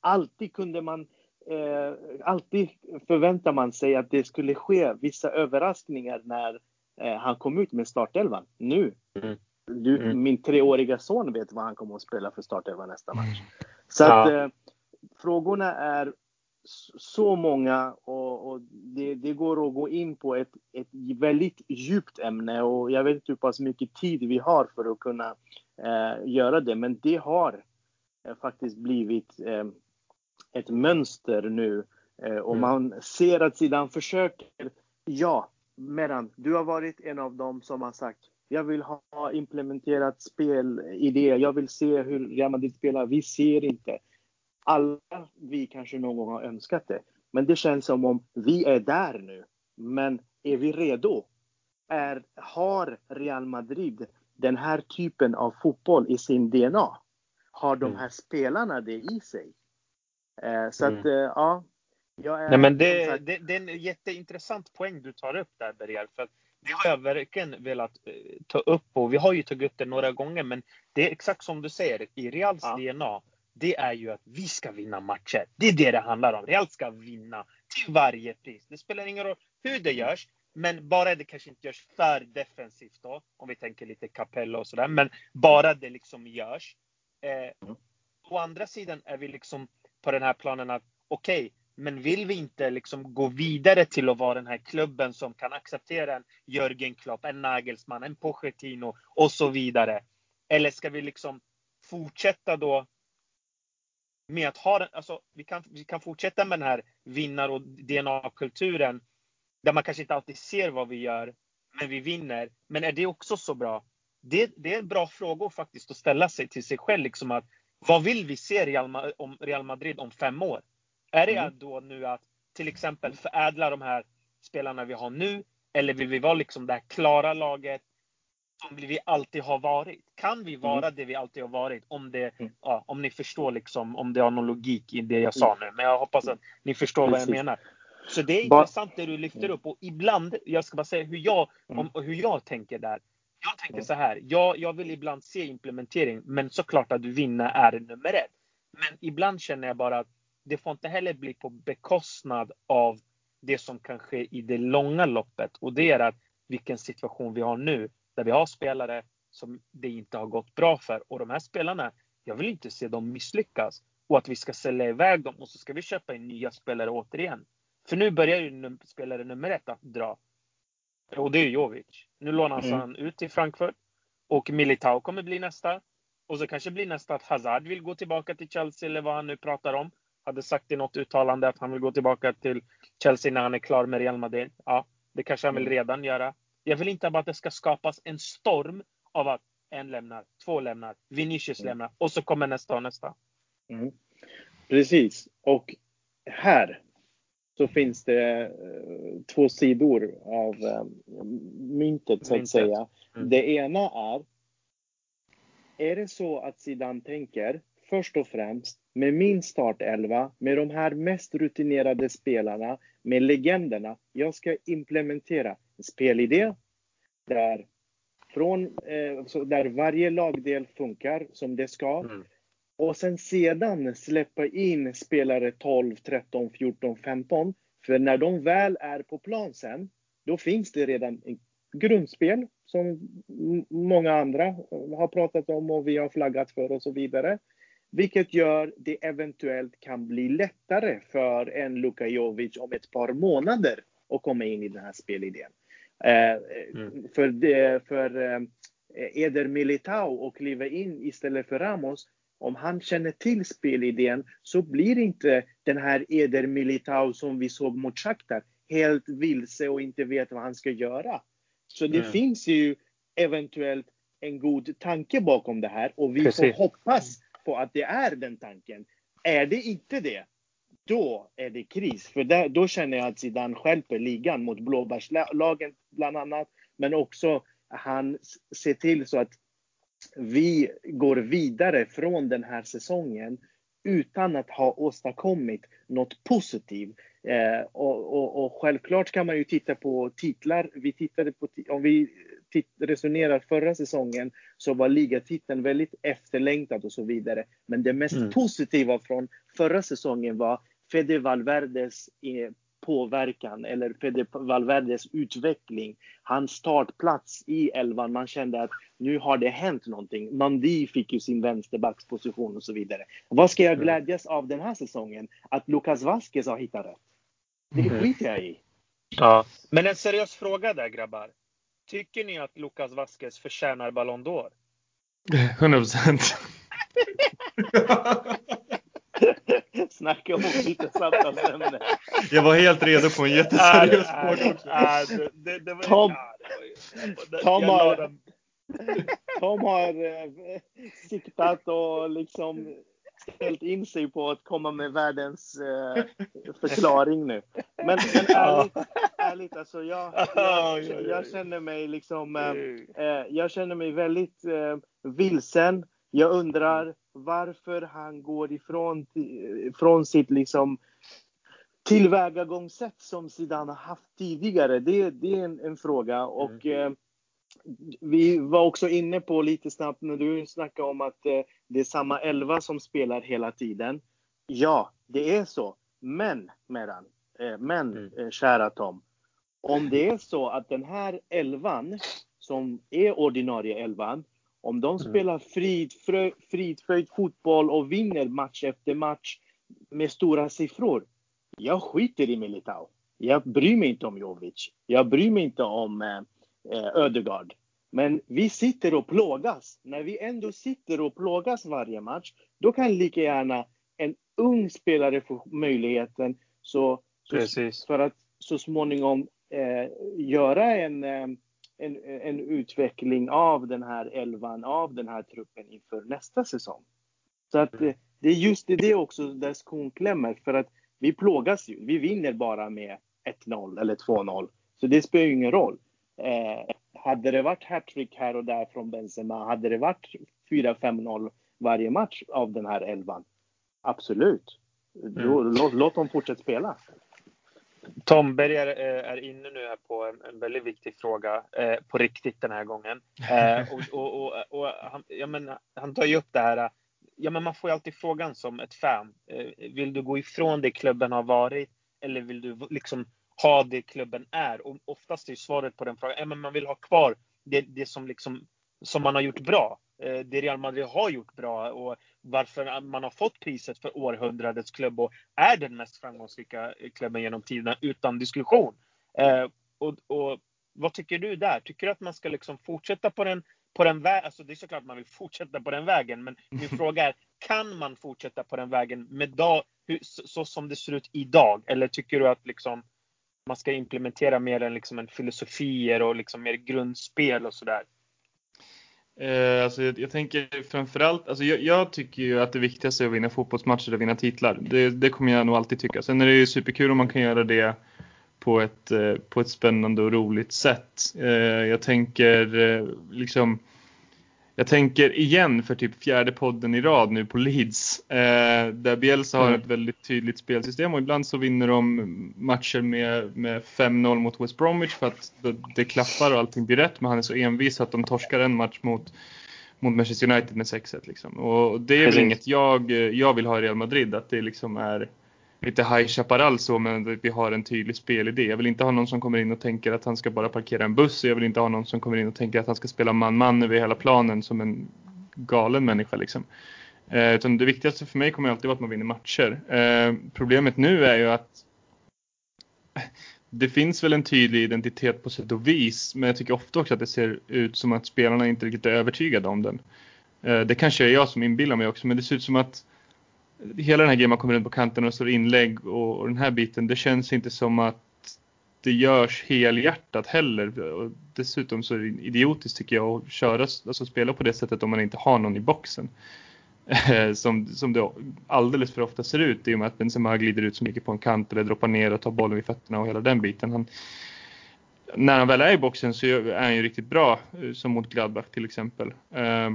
alltid kunde man eh, alltid förväntar man sig att det skulle ske vissa överraskningar när eh, han kom ut med startelvan. Nu, mm. Du, mm. min treåriga son vet vad han kommer att spela för startelva nästa match. Så ja. att, eh, frågorna är så många och, och det, det, går att gå in på ett, ett väldigt djupt ämne och jag vet inte hur pass mycket tid vi har för att kunna eh, göra det. Men det har eh, faktiskt blivit eh, ett mönster nu eh, och mm. man ser att sidan försöker. Ja, Meran, du har varit en av dem som har sagt jag vill ha implementerat spelidéer. Jag vill se hur Real Madrid spelar. Vi ser inte. Alla vi kanske någon gång har önskat det. Men det känns som om vi är där nu. Men är vi redo? Är, har Real Madrid den här typen av fotboll i sin DNA? Har de mm. här spelarna det i sig? Eh, så mm. att, eh, ja. Nej, men det, det, det, är en jätteintressant poäng du tar upp där, Berger. För det har jag verkligen velat eh, ta upp och vi har ju tagit upp det några gånger. Men det är exakt som du säger, i Reals ja. DNA, det är ju att vi ska vinna matcher. Det är det det handlar om. Real ska vinna till varje pris. Det spelar ingen roll hur det görs. Men bara det kanske inte görs för defensivt då, om vi tänker lite Capello och sådär. Men bara det liksom görs. Eh, mm. å andra sidan är vi liksom på den här planen att okej, okay, men vill vi inte liksom gå vidare till att vara den här klubben som kan acceptera en Jörgen Klopp, en Nagelsmann, en Pochettino och så vidare? Eller ska vi liksom fortsätta då med att ha den, alltså vi kan, vi kan fortsätta med den här vinnar och DNA-kulturen där man kanske inte alltid ser vad vi gör, men vi vinner. Men är det också så bra? Det, det är en bra fråga faktiskt att ställa sig till sig själv. Liksom att, vad vill vi se Real, om Real Madrid om fem år? Är det mm. då nu att till exempel förädla de här spelarna vi har nu? Eller vill vi vara liksom det här klara laget som vi alltid har varit? Kan vi vara mm. det vi alltid har varit? Om, det, mm. ja, om ni förstår liksom, om det har någon logik i det jag sa nu. Men jag hoppas att ni förstår Precis. vad jag menar. Så det är intressant det du lyfter upp och ibland, jag ska bara säga hur jag, om, hur jag tänker där. Jag tänker så här, jag, jag vill ibland se implementering, men såklart att vinna är nummer ett. Men ibland känner jag bara att det får inte heller bli på bekostnad av det som kan ske i det långa loppet. Och det är att vilken situation vi har nu, där vi har spelare som det inte har gått bra för. Och de här spelarna, jag vill inte se dem misslyckas. Och att vi ska sälja iväg dem och så ska vi köpa in nya spelare återigen. För nu börjar ju spelare nummer ett att dra. Och det är Jovic. Nu lånas mm. han ut till Frankfurt. Och Militao kommer bli nästa. Och så kanske blir nästa att Hazard vill gå tillbaka till Chelsea eller vad han nu pratar om. Hade sagt i något uttalande att han vill gå tillbaka till Chelsea när han är klar med Real Madrid. Ja, det kanske han vill mm. redan göra. Jag vill inte bara att det ska skapas en storm av att en lämnar, två lämnar, Vinicius mm. lämnar och så kommer nästa och nästa. Mm. Precis. Och här så finns det eh, två sidor av eh, myntet så att myntet. säga. Mm. Det ena är, är det så att Zidane tänker först och främst med min startelva, med de här mest rutinerade spelarna, med legenderna. Jag ska implementera en spelidé där, från, eh, där varje lagdel funkar som det ska. Mm. Och sen sedan släppa in spelare 12, 13, 14, 15. För när de väl är på plan sen, då finns det redan en grundspel som många andra har pratat om och vi har flaggat för och så vidare. Vilket gör det eventuellt kan bli lättare för en Luka Jovic om ett par månader att komma in i den här spelidén. Eh, mm. För, det, för eh, Eder Militao och kliva in istället för Ramos, om han känner till spelidén så blir inte den här Eder Militao som vi såg mot Shakhtar helt vilse och inte vet vad han ska göra. Så det mm. finns ju eventuellt en god tanke bakom det här och vi Precis. får hoppas på att det är den tanken. Är det inte det, då är det kris. För där, då känner jag att Zidane skälper ligan mot blåbärslagen bland annat. Men också han ser till så att vi går vidare från den här säsongen utan att ha åstadkommit något positivt. Eh, och, och, och, självklart kan man ju titta på titlar. Vi tittade på, om vi resonerar förra säsongen så var ligatiteln väldigt efterlängtad och så vidare. Men det mest mm. positiva från förra säsongen var Fede Valverdes eh, påverkan eller Fede Valverdes utveckling. Hans startplats i elvan. Man kände att nu har det hänt någonting. Mandi fick ju sin vänsterbacksposition och så vidare. Vad ska jag mm. glädjas av den här säsongen? Att Lucas Vasquez har hittat rätt. Det mm. skiter jag i. Ja, men en seriös fråga där grabbar. Tycker ni att Lucas Vasquez förtjänar Ballon d'Or? 100 procent. Snacka om lite samtalsämne. Jag var helt redo på en jätteseriös fråga också. Tom, Tom har, Tom har eh, siktat och liksom ställt in sig på att komma med världens eh, förklaring nu. Men, men ärligt, ärligt alltså, jag, jag, jag känner mig liksom, eh, eh, jag känner mig väldigt eh, vilsen. Jag undrar varför han går ifrån från sitt liksom tillvägagångssätt som Zidane har haft tidigare. Det, det är en, en fråga och mm. eh, vi var också inne på lite snabbt när du snackade om att eh, det är samma elva som spelar hela tiden. Ja, det är så. Men, Meran, eh, men mm. eh, kära Tom. Om det är så att den här elvan som är ordinarie elvan, om de mm. spelar fridfrö, fridfröjd fotboll och vinner match efter match med stora siffror. Jag skiter i Militao. Jag bryr mig inte om Jovic. Jag bryr mig inte om eh, eh, Ödegard. Men vi sitter och plågas. När vi ändå sitter och plågas varje match, då kan lika gärna en ung spelare få möjligheten så, så för att så småningom eh, göra en, eh, en, en utveckling av den här elvan, av den här truppen inför nästa säsong. Så att mm. det är just det också där skon klämmer. För att vi plågas ju. Vi vinner bara med 1-0 eller 2-0. Så det spelar ju ingen roll. Eh, hade det varit hattrick här och där från Benzema, hade det varit 4-5-0 varje match av den här elvan, absolut. Mm. Låt, låt dem fortsätta spela. Tom Berger eh, är inne nu här på en, väldigt viktig fråga, eh, på riktigt den här gången. Eh, och, och, och, och han, ja, men, han tar ju upp det här, ja men man får ju alltid frågan som ett fan, vill du gå ifrån det klubben har varit eller vill du liksom ha det klubben är? Och oftast är svaret på den frågan, ja men man vill ha kvar det, det som, liksom, som man har gjort bra. Det Real Madrid har gjort bra och varför man har fått priset för århundradets klubb och är den mest framgångsrika klubben genom tiderna utan diskussion. Eh, och, och, vad tycker du där? Tycker du att man ska liksom fortsätta på den, på den vägen? Alltså det är såklart man vill fortsätta på den vägen, men min fråga är, kan man fortsätta på den vägen med dag, så, så, som det ser ut idag? Eller tycker du att liksom man ska implementera mer än liksom en filosofier och liksom mer grundspel och sådär? Eh, alltså jag, jag, tänker framförallt, alltså jag, jag, tycker ju att det viktigaste är att vinna fotbollsmatcher och vinna titlar. Det, det, kommer jag nog alltid tycka. Sen är det ju superkul om man kan göra det på ett, eh, på ett spännande och roligt sätt. Eh, jag tänker eh, liksom jag tänker igen för typ fjärde podden i rad nu på Leeds. Eh, där Bielsa har mm. ett väldigt tydligt spelsystem och ibland så vinner de matcher med, med 5-0 mot West Bromwich för att det, det klaffar och allting blir rätt. Men han är så envis att de torskar en match mot, mot Manchester United med 6-1. Liksom. Och det är Precis. väl inget jag, jag vill ha i Real Madrid, att det liksom är lite High Chaparral så, men vi har en tydlig spelidé. Jag vill inte ha någon som kommer in och tänker att han ska bara parkera en buss. Jag vill inte ha någon som kommer in och tänker att han ska spela man-man över hela planen som en galen människa liksom. Eh, utan det viktigaste för mig kommer alltid vara att man vinner matcher. Eh, problemet nu är ju att det finns väl en tydlig identitet på sätt och vis, men jag tycker ofta också att det ser ut som att spelarna inte riktigt är övertygade om den. Eh, det kanske är jag som inbillar mig också, men det ser ut som att hela den här grejen man kommer runt på kanten och slår inlägg och, och den här biten, det känns inte som att det görs helhjärtat heller. Och dessutom så är det idiotiskt tycker jag att köra, alltså spela på det sättet om man inte har någon i boxen. Eh, som, som det alldeles för ofta ser ut i och med att Benzema glider ut så mycket på en kant eller droppar ner och tar bollen vid fötterna och hela den biten. Han, när han väl är i boxen så är han ju riktigt bra, eh, som mot Gladbach till exempel. Eh,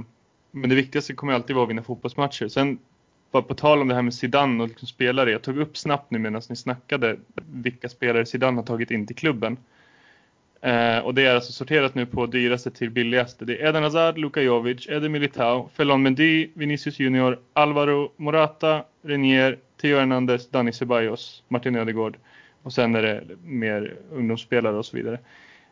men det viktigaste kommer alltid vara att vinna fotbollsmatcher. Sen bara på tal om det här med Zidane och liksom spelare. Jag tog upp snabbt nu medan ni snackade vilka spelare Zidane har tagit in till klubben. Eh, och det är alltså sorterat nu på dyraste till billigaste. Det är Eden Hazard, Luka Jovic, Eder Militao, Felon Mendy, Vinicius Junior, Alvaro Morata, Renier, Theo Hernandez, Dani Ceballos, Martin Ödegård och sen är det mer ungdomsspelare och så vidare.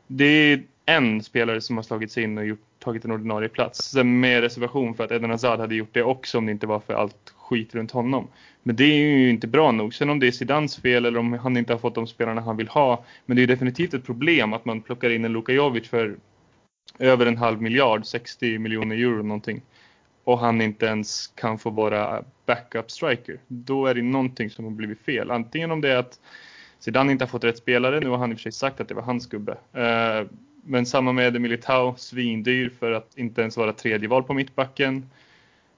Det är en spelare som har slagit sig in och gjort, tagit en ordinarie plats. Sen med reservation för att Eden Hazard hade gjort det också om det inte var för allt skit runt honom. Men det är ju inte bra nog. Sen om det är Zidans fel eller om han inte har fått de spelarna han vill ha. Men det är definitivt ett problem att man plockar in en Luka Jovic för över en halv miljard, 60 miljoner euro någonting. Och han inte ens kan få vara backup striker. Då är det någonting som har blivit fel. Antingen om det är att Zidane inte har fått rätt spelare. Nu har han i och för sig sagt att det var hans gubbe. Eh, men samma med Militao, svindyr för att inte ens vara tredje val på mittbacken.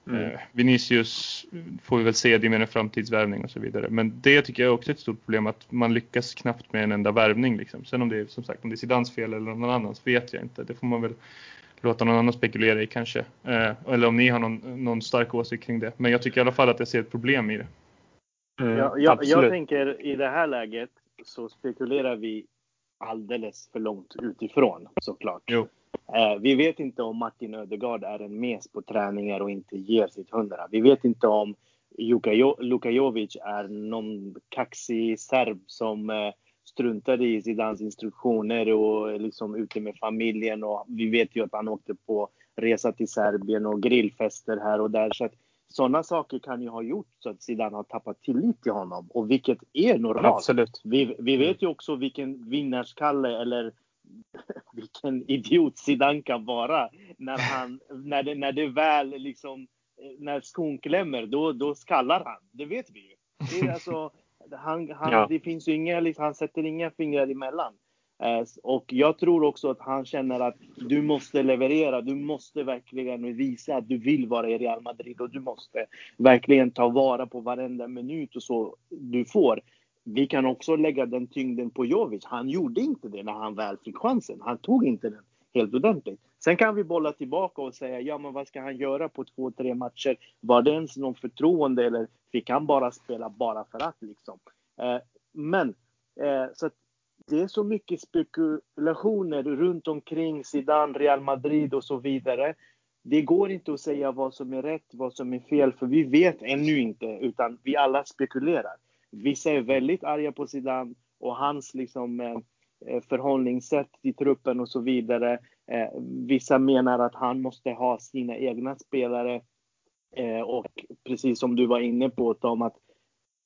Mm. Eh, Vinicius får vi väl se, det med en framtidsvärvning och så vidare. Men det tycker jag också är ett stort problem att man lyckas knappt med en enda värvning. Liksom. Sen om det är som sagt om det är Zidans fel eller någon annans vet jag inte. Det får man väl låta någon annan spekulera i kanske. Eh, eller om ni har någon, någon stark åsikt kring det. Men jag tycker i alla fall att jag ser ett problem i det. Mm, ja, jag, jag tänker i det här läget så spekulerar vi alldeles för långt utifrån såklart. Jo. Eh, vi vet inte om Martin Ödegaard är en mes på träningar och inte ger sitt hundra. Vi vet inte om Luka Jovic är någon kaxig serb som eh, struntade i Zidans instruktioner och liksom ute med familjen. Och vi vet ju att han åkte på resa till Serbien och grillfester här och där. Så att sådana saker kan ju ha gjort så att Zidane har tappat tillit till honom och vilket är normalt. Absolut. Vi, vi vet ju också vilken vinnarskalle eller vilken idiot Zidane kan vara när han när det, när det väl liksom när skon klämmer då, då skallar han. Det vet vi ju. Det, är alltså, han, han, ja. det finns inga, liksom, han sätter inga fingrar emellan. Eh, och jag tror också att han känner att du måste leverera. Du måste verkligen visa att du vill vara i Real Madrid och du måste verkligen ta vara på varenda minut och så du får. Vi kan också lägga den tyngden på Jovic. Han gjorde inte det när han väl fick chansen. Han tog inte den helt ordentligt. Sen kan vi bolla tillbaka och säga, ja men vad ska han göra på två, tre matcher? Var det ens någon förtroende eller fick han bara spela bara för att liksom? Eh, men eh, så att det är så mycket spekulationer runt omkring Zidane, Real Madrid och så vidare. Det går inte att säga vad som är rätt, vad som är fel, för vi vet ännu inte, utan vi alla spekulerar. Vissa är väldigt arga på Zidane och hans liksom, eh, eh, förhållningssätt till truppen och så vidare. Eh, vissa menar att han måste ha sina egna spelare och precis som du var inne på Tom, att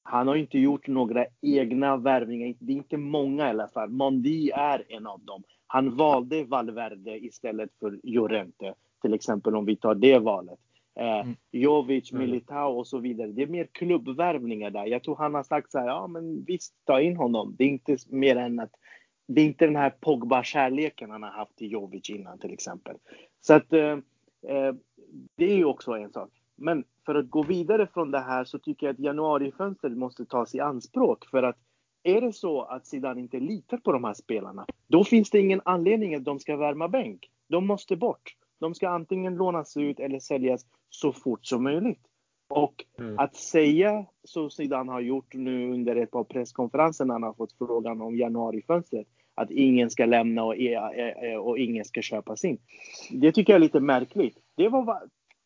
han har inte gjort några egna värvningar. Det är inte många i alla fall. Mondi är en av dem. Han valde Valverde istället för Llorente, till exempel om vi tar det valet. Eh, mm. Jovic, mm. Militao och så vidare. Det är mer klubbvärvningar där. Jag tror han har sagt så här, ja men visst, ta in honom. Det är inte mer än att det är inte den här Pogba-kärleken han har haft till Jovic innan till exempel. Så att eh, eh det är ju också en sak. Men för att gå vidare från det här så tycker jag att januarifönstret måste tas i anspråk för att är det så att Zidane inte litar på de här spelarna, då finns det ingen anledning att de ska värma bänk. De måste bort. De ska antingen lånas ut eller säljas så fort som möjligt. Och mm. att säga så Zidane har gjort nu under ett par presskonferenser när han har fått frågan om januarifönstret, att ingen ska lämna och, och ingen ska köpas in. Det tycker jag är lite märkligt. Det var,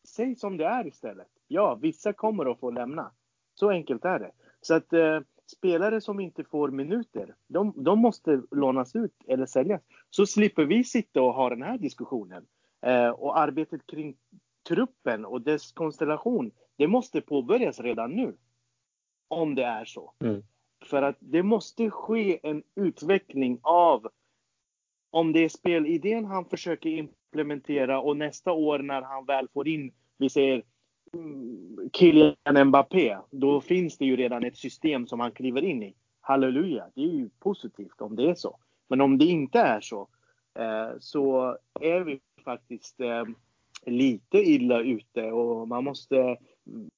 säg som det är istället. Ja, vissa kommer att få lämna. Så enkelt är det. Så att eh, spelare som inte får minuter, de, de måste lånas ut eller säljas. Så slipper vi sitta och ha den här diskussionen. Eh, och arbetet kring truppen och dess konstellation, det måste påbörjas redan nu. Om det är så. Mm. För att det måste ske en utveckling av om det är spelidén han försöker implementera och nästa år när han väl får in, vi säger mm, Kylian Mbappé, då finns det ju redan ett system som han kliver in i. Halleluja, det är ju positivt om det är så. Men om det inte är så, eh, så är vi faktiskt eh, lite illa ute och man måste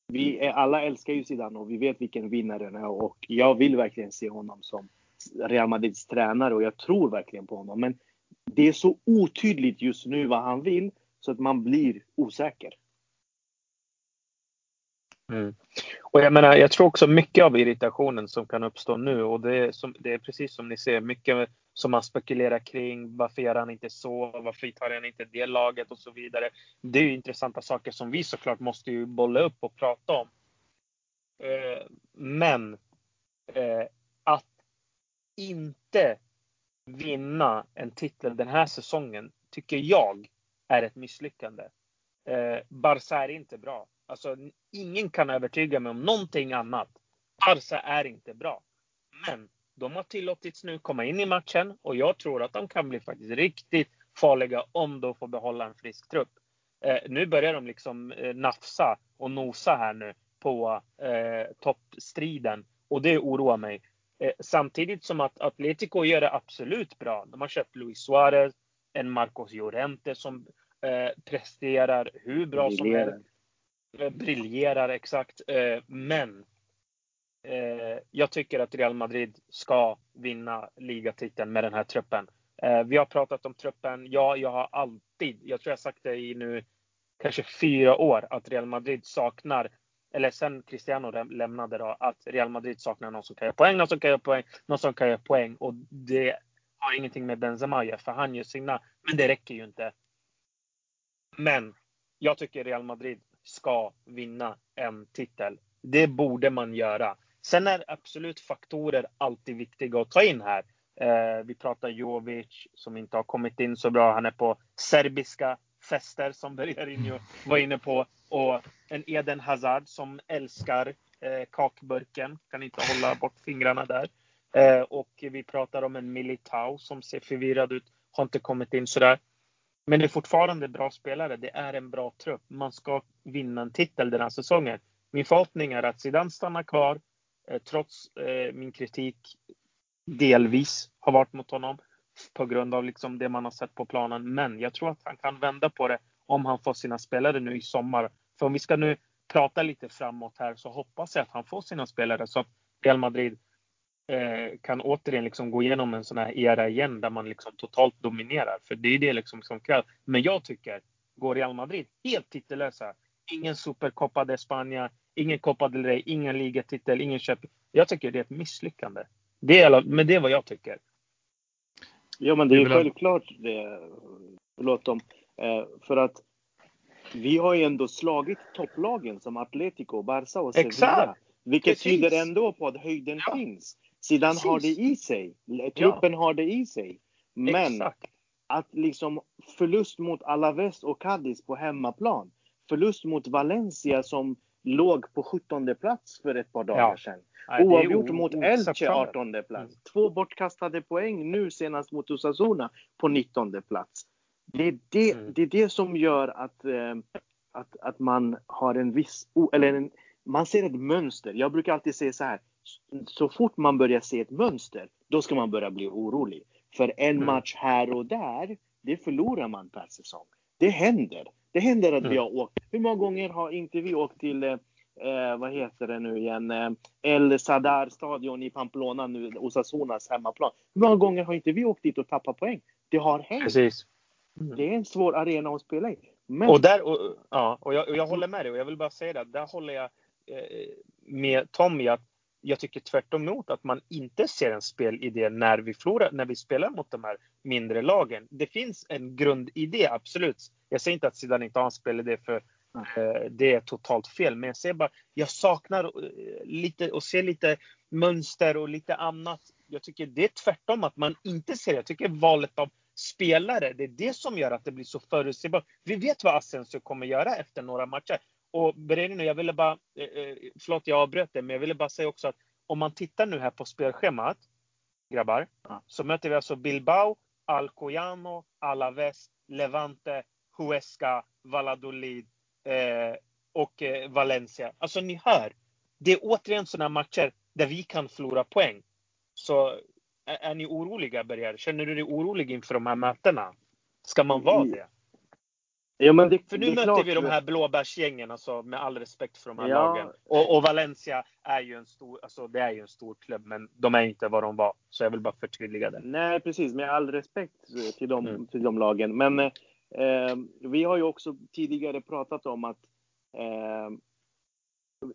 vi är, alla älskar ju Zidane och vi vet vilken vinnare han är och jag vill verkligen se honom som Real Madrids tränare och jag tror verkligen på honom. Men det är så otydligt just nu vad han vill så att man blir osäker. Mm. Och jag menar, jag tror också mycket av irritationen som kan uppstå nu och det är, som, det är precis som ni ser, mycket som man spekulerar kring. Varför gör han inte så? Varför tar han inte det laget och så vidare. Det är ju intressanta saker som vi såklart måste ju bolla upp och prata om. Eh, men eh, att inte vinna en titel den här säsongen tycker jag är ett misslyckande. Eh, Barca är inte bra. Alltså, ingen kan övertyga mig om någonting annat. Barca är inte bra. Men de har tillåtits nu komma in i matchen och jag tror att de kan bli faktiskt riktigt farliga om de får behålla en frisk trupp. Eh, nu börjar de liksom eh, nafsa och nosa här nu på eh, toppstriden och det oroar mig. Eh, samtidigt som att Atletico gör det absolut bra. De har köpt Luis Suarez, en Marcos Llorente som eh, presterar hur bra som helst. Briljerar exakt. Eh, men eh, jag tycker att Real Madrid ska vinna ligatiteln med den här truppen. Eh, vi har pratat om truppen. Ja, jag har alltid, jag tror jag sagt det i nu kanske fyra år, att Real Madrid saknar eller sen Cristiano lämnade då, att Real Madrid saknar någon som kan göra poäng, någon som kan göra poäng, någon som kan göra poäng. Och det har ingenting med Benzema att göra, för han gör sina. Men det räcker ju inte. Men jag tycker Real Madrid ska vinna en titel. Det borde man göra. Sen är absolut faktorer alltid viktiga att ta in här. Eh, vi pratar Jovic som inte har kommit in så bra. Han är på serbiska fester som Bergarinho var inne på. Och en Eden Hazard som älskar eh, kakburken. Kan inte hålla bort fingrarna där. Eh, och vi pratar om en Militao som ser förvirrad ut. Har inte kommit in sådär. Men det är fortfarande bra spelare. Det är en bra trupp. Man ska vinna en titel den här säsongen. Min förhoppning är att Zidane stannar kvar. Eh, trots eh, min kritik delvis har varit mot honom på grund av liksom det man har sett på planen. Men jag tror att han kan vända på det om han får sina spelare nu i sommar. För om vi ska nu prata lite framåt här så hoppas jag att han får sina spelare så att Real Madrid kan återigen liksom gå igenom en sån här era igen där man liksom totalt dominerar. För det är det liksom som krävs. Men jag tycker, går Real Madrid helt titellösa, ingen Supercopa de España, ingen Copa del Rey, ingen ligatitel, ingen köp. Jag tycker det är ett misslyckande. Det är, men det är vad jag tycker. Ja, men det är självklart det. Förlåt dem. Eh, för att vi har ju ändå slagit topplagen som Atletico, Barca och Sevilla. Exakt. Vilket Precis. tyder ändå på att höjden ja. finns. Sidan Precis. har det i sig. Truppen ja. har det i sig. Men Exakt. att liksom förlust mot Alaves och Cadiz på hemmaplan. Förlust mot Valencia som låg på 17 plats för ett par dagar ja. sedan. Oavgjort mot Elche 18 plats. Mm. Två bortkastade poäng nu senast mot Osasuna på 19 plats. Det är det, mm. det, är det som gör att, eh, att, att man har en viss, eller en, man ser ett mönster. Jag brukar alltid säga så här, så fort man börjar se ett mönster, då ska man börja bli orolig. För en mm. match här och där, det förlorar man per säsong. Det händer. Det händer att mm. vi har åkt. Hur många gånger har inte vi åkt till eh, eh, vad heter det nu igen, eh, El Sadar stadion i Pamplona nu, Osasunas hemmaplan. Hur många gånger har inte vi åkt dit och tappat poäng? Det har hänt. Precis. Mm. Det är en svår arena att spela i. Men... Och, där, och, ja, och jag, och jag håller med dig och jag vill bara säga det, där håller jag eh, med Tommy att jag tycker tvärtom emot att man inte ser en spelidé när vi förlorar, när vi spelar mot de här mindre lagen. Det finns en grundidé, absolut. Jag säger inte att Zidane inte har en spelidé för Eh, det är totalt fel. Men jag säger bara, jag saknar eh, lite och ser lite mönster och lite annat. Jag tycker det är tvärtom att man inte ser det. Jag tycker valet av spelare, det är det som gör att det blir så förutsägbart. Vi vet vad Asensio kommer göra efter några matcher. Och Bereno, jag ville bara, förlåt jag avbröt det, men jag ville bara säga också att om man tittar nu här på spelschemat, grabbar, så möter vi alltså Bilbao, Alcoyano, Alaves, Levante, Huesca, Valladolid eh, och eh, Valencia. Alltså ni hör, det är återigen sådana matcher där vi kan förlora poäng. Så är, är ni oroliga Berger? Känner du dig orolig inför de här mötena? Ska man vara det? Ja, men det, för nu möter klart. vi de här blåbärsgängen, alltså, med all respekt för de här ja. lagen. Och, och, Valencia är ju en stor, alltså, det är ju en stor klubb, men de är inte vad de var. Så jag vill bara förtydliga det. Nej, precis, med all respekt till de, mm. till de lagen. Men eh, vi har ju också tidigare pratat om att eh,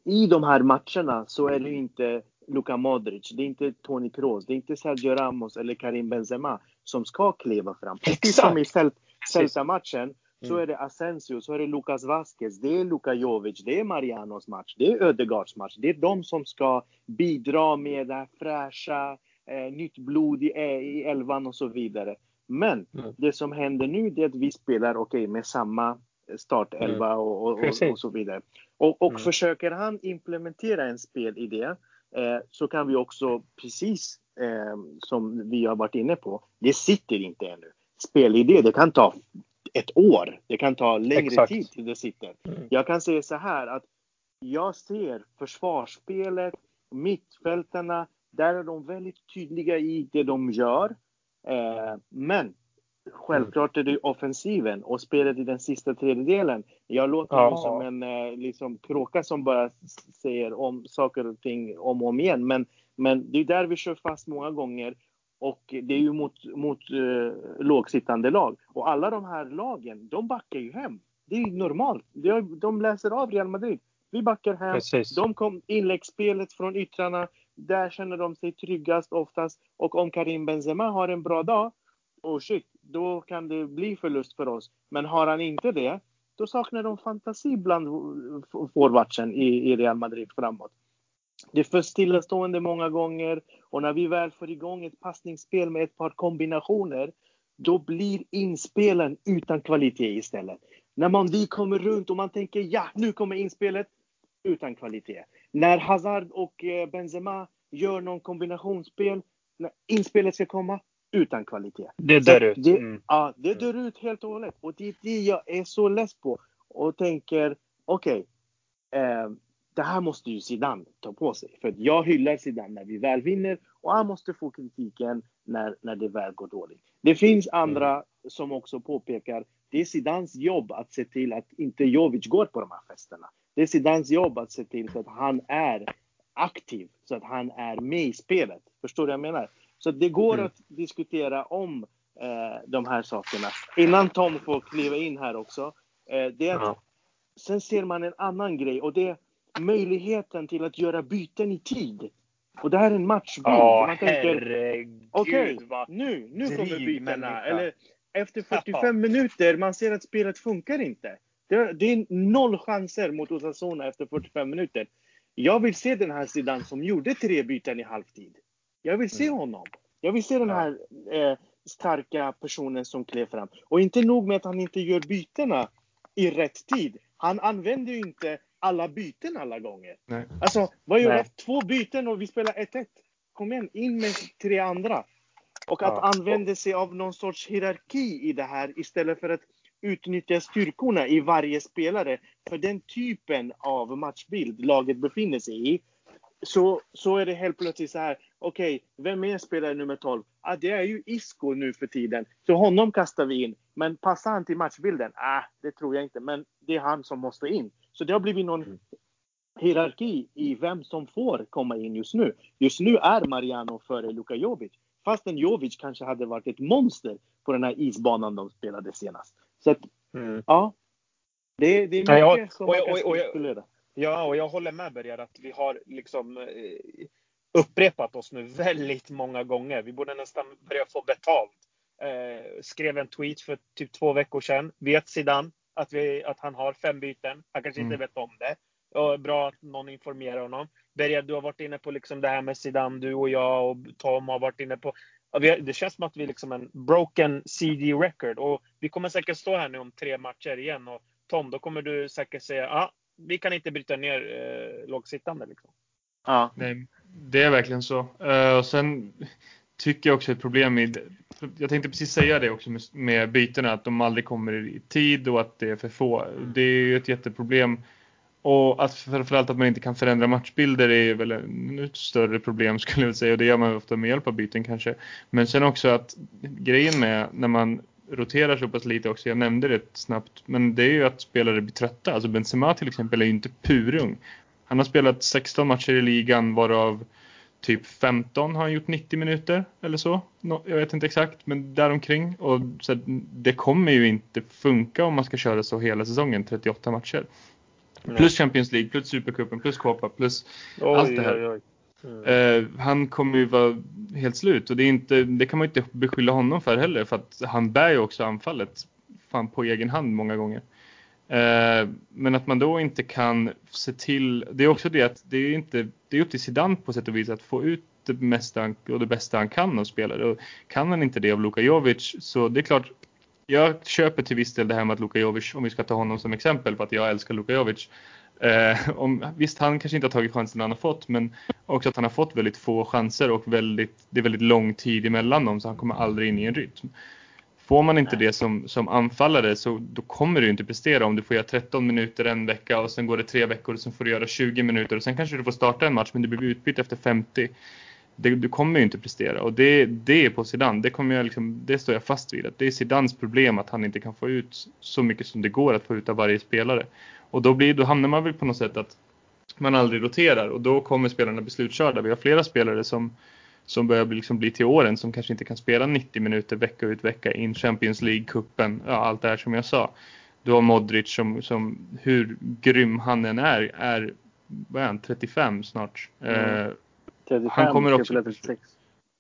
i de här matcherna så är det inte Luka Modric, det är inte Toni Kroos, det är inte Sergio Ramos eller Karim Benzema som ska kliva fram. Precis som i Celta-matchen så mm. är det Asensio, så är det Lucas Vasquez, det är Luka Jovic, det är Marianos match, det är Ödegaards match. Det är de som ska bidra med det här fräscha, eh, nytt blod i, i elvan och så vidare. Men mm. det som händer nu är att vi spelar okay, med samma startelva mm. och, och, och, och, så vidare. Och, och mm. försöker han implementera en spelidé eh, så kan vi också, precis eh, som vi har varit inne på, det sitter inte ännu. Spelidé, det kan ta ett år. Det kan ta längre Exakt. tid till det sitter. Mm. Jag kan säga så här att jag ser försvarsspelet, mittfältarna, där är de väldigt tydliga i det de gör. Eh, men självklart är det offensiven och spelet i den sista tredjedelen. Jag låter ja. som en eh, liksom, kråka som bara säger om saker och ting om och om igen. Men, men det är där vi kör fast många gånger och det är ju mot, mot eh, lågsittande lag. Och alla de här lagen, de backar ju hem. Det är normalt. De, de läser av Real Madrid. Vi backar hem. Precis. De kom inläggsspelet från yttrarna. Där känner de sig tryggast oftast. Och om Karim Benzema har en bra dag, oh shit, då kan det bli förlust för oss. Men har han inte det, då saknar de fantasi bland forwardsen i, i Real Madrid framåt. Det är för stillastående många gånger och när vi väl får igång ett passningsspel med ett par kombinationer, då blir inspelen utan kvalitet istället. När man, vi kommer runt och man tänker ja, nu kommer inspelet, utan kvalitet. När Hazard och eh, Benzema gör någon kombinationsspel, när inspelet ska komma, utan kvalitet. Det dör ut. Det, mm. Ja, det dör ut helt och hållet. Och det är det jag är så less på. Och tänker, okej, okay, eh, det här måste ju Zidane ta på sig. För jag hyllar Zidane när vi väl vinner och han måste få kritiken när, när det väl går dåligt. Det finns andra mm. som också påpekar det är Zidans jobb att se till att inte Jovic går på de här festerna. Det är Zidans jobb att se till så att han är aktiv, så att han är med i spelet. Förstår du vad jag menar? Så det går mm. att diskutera om eh, de här sakerna. Innan Tom får kliva in här också. Eh, det är att, Sen ser man en annan grej och det möjligheten till att göra byten i tid. Och det här är en matchbild. Ja, man tänker, okej, okay, nu, nu kommer bytena. Eller efter 45 minuter, man ser att spelet funkar inte. Det, det är noll chanser mot Osasuna efter 45 minuter. Jag vill se den här sidan som gjorde tre byten i halvtid. Jag vill se mm. honom. Jag vill se den här eh, starka personen som klev fram. Och inte nog med att han inte gör bytena i rätt tid. Han använder ju inte alla byten alla gånger. Nej. Alltså, vad gör jag? Två byten och vi spelar 1-1. Kom igen, in med tre andra. Och att ja. använda sig av någon sorts hierarki i det här istället för att utnyttja styrkorna i varje spelare. För den typen av matchbild laget befinner sig i. Så, så är det helt plötsligt så här. Okej, okay, vem är spelare nummer 12? Ah, det är ju Isco nu för tiden. Så honom kastar vi in. Men passar han till matchbilden? Ah, det tror jag inte. Men det är han som måste in. Så det har blivit någon mm. hierarki i vem som får komma in just nu. Just nu är Mariano före Luka Jovic. Fastän Jovic kanske hade varit ett monster på den här isbanan de spelade senast. Så att, mm. ja. Det, det är mycket ja, som man kan spekulera. Ja, och jag håller med Berger att vi har liksom eh, upprepat oss nu väldigt många gånger. Vi borde nästan börja få betalt. Eh, skrev en tweet för typ två veckor sedan. Vet Zidane att, vi, att han har fem byten. Han kanske mm. inte vet om det. Och bra att någon informerar honom. Berja, du har varit inne på liksom det här med Zidane, du och jag och Tom har varit inne på. Det känns som att vi är liksom en broken CD record och vi kommer säkert stå här nu om tre matcher igen och Tom, då kommer du säkert säga, ja, ah, vi kan inte bryta ner eh, lågsittande liksom. Ja. Nej, det är verkligen så. Uh, och sen tycker jag också ett problem med, jag tänkte precis säga det också med, med bytena, att de aldrig kommer i tid och att det är för få. Det är ju ett jätteproblem. Och att framförallt att man inte kan förändra matchbilder är väl ett större problem skulle jag säga och det gör man ofta med hjälp av byten kanske. Men sen också att grejen med när man roterar så pass lite också, jag nämnde det snabbt, men det är ju att spelare blir trötta. Alltså Benzema till exempel är ju inte purung. Han har spelat 16 matcher i ligan varav typ 15 har han gjort 90 minuter eller så. Jag vet inte exakt, men däromkring. Och så det kommer ju inte funka om man ska köra så hela säsongen, 38 matcher. Mm. Plus Champions League, plus Supercupen, plus Copa, plus oj, allt det här. Oj, oj. Mm. Uh, han kommer ju vara helt slut och det, är inte, det kan man inte beskylla honom för heller för att han bär ju också anfallet fan på egen hand många gånger. Eh, men att man då inte kan se till, det är också det att det är inte, det är upp till Zidane på sätt och vis att få ut det mesta och det bästa han kan av spelare. Och kan han inte det av Luka Jovic så det är klart jag köper till viss del det här med att Luka Jovic, om vi ska ta honom som exempel för att jag älskar Luka Jovic. Eh, om, visst, han kanske inte har tagit chansen han har fått, men också att han har fått väldigt få chanser och väldigt, det är väldigt lång tid emellan dem så han kommer aldrig in i en rytm. Får man inte det som, som anfallare så då kommer du inte prestera om du får göra 13 minuter en vecka och sen går det tre veckor och sen får du göra 20 minuter och sen kanske du får starta en match men du blir utbytt efter 50 det, du kommer ju inte prestera och det, det är på Zidane. Det, kommer jag liksom, det står jag fast vid. Att det är Zidans problem att han inte kan få ut så mycket som det går att få ut av varje spelare. Och då, blir, då hamnar man väl på något sätt att man aldrig roterar och då kommer spelarna bli slutkörda. Vi har flera spelare som, som börjar bli, liksom bli till åren som kanske inte kan spela 90 minuter vecka ut vecka in Champions League-cupen, ja, allt det här som jag sa. Du har Modric som, som hur grym han än är, är vad är han, 35 snart. Mm. Eh, 35, han kommer också... 36.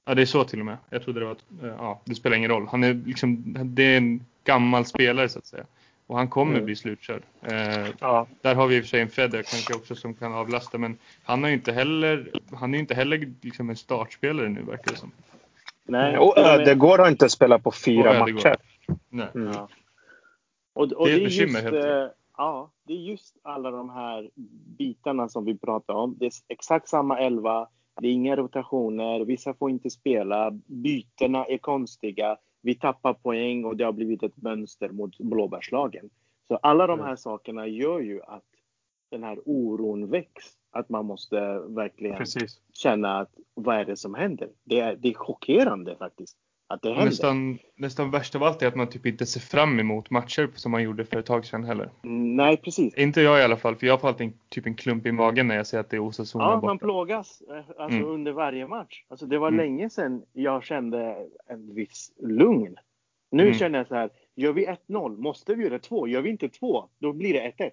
Ja, det är så till och med. Jag trodde det var att, eh, ja, det spelar ingen roll. Han är liksom, det är en gammal spelare så att säga. Och han kommer mm. bli slutkörd. Eh, ja. Där har vi i och för sig en Feder kanske också som kan avlasta. Men han är ju inte heller, han är inte heller liksom en startspelare nu verkar det som. Nej, och Ödegård har inte spelat på fyra matcher. Nej. Mm. Ja. Och, och, det är ett bekymmer just, helt eh, Ja, det är just alla de här bitarna som vi pratar om. Det är exakt samma elva. Det är inga rotationer, vissa får inte spela, bytena är konstiga, vi tappar poäng och det har blivit ett mönster mot blåbärslagen. Så alla de här mm. sakerna gör ju att den här oron väcks. Att man måste verkligen Precis. känna att vad är det som händer? Det är, det är chockerande faktiskt att det händer. Nästan, nästan värst av allt är att man typ inte ser fram emot matcher som man gjorde för ett tag sedan heller. Nej, precis. Inte jag i alla fall, för jag får alltid typ en klump i magen när jag ser att det är Osasuna Ja, borta. man plågas eh, alltså, mm. under varje match. Alltså, det var mm. länge sedan jag kände en viss lugn. Nu mm. känner jag så här, gör vi 1-0 måste vi göra 2. Gör vi inte 2, då blir det 1-1.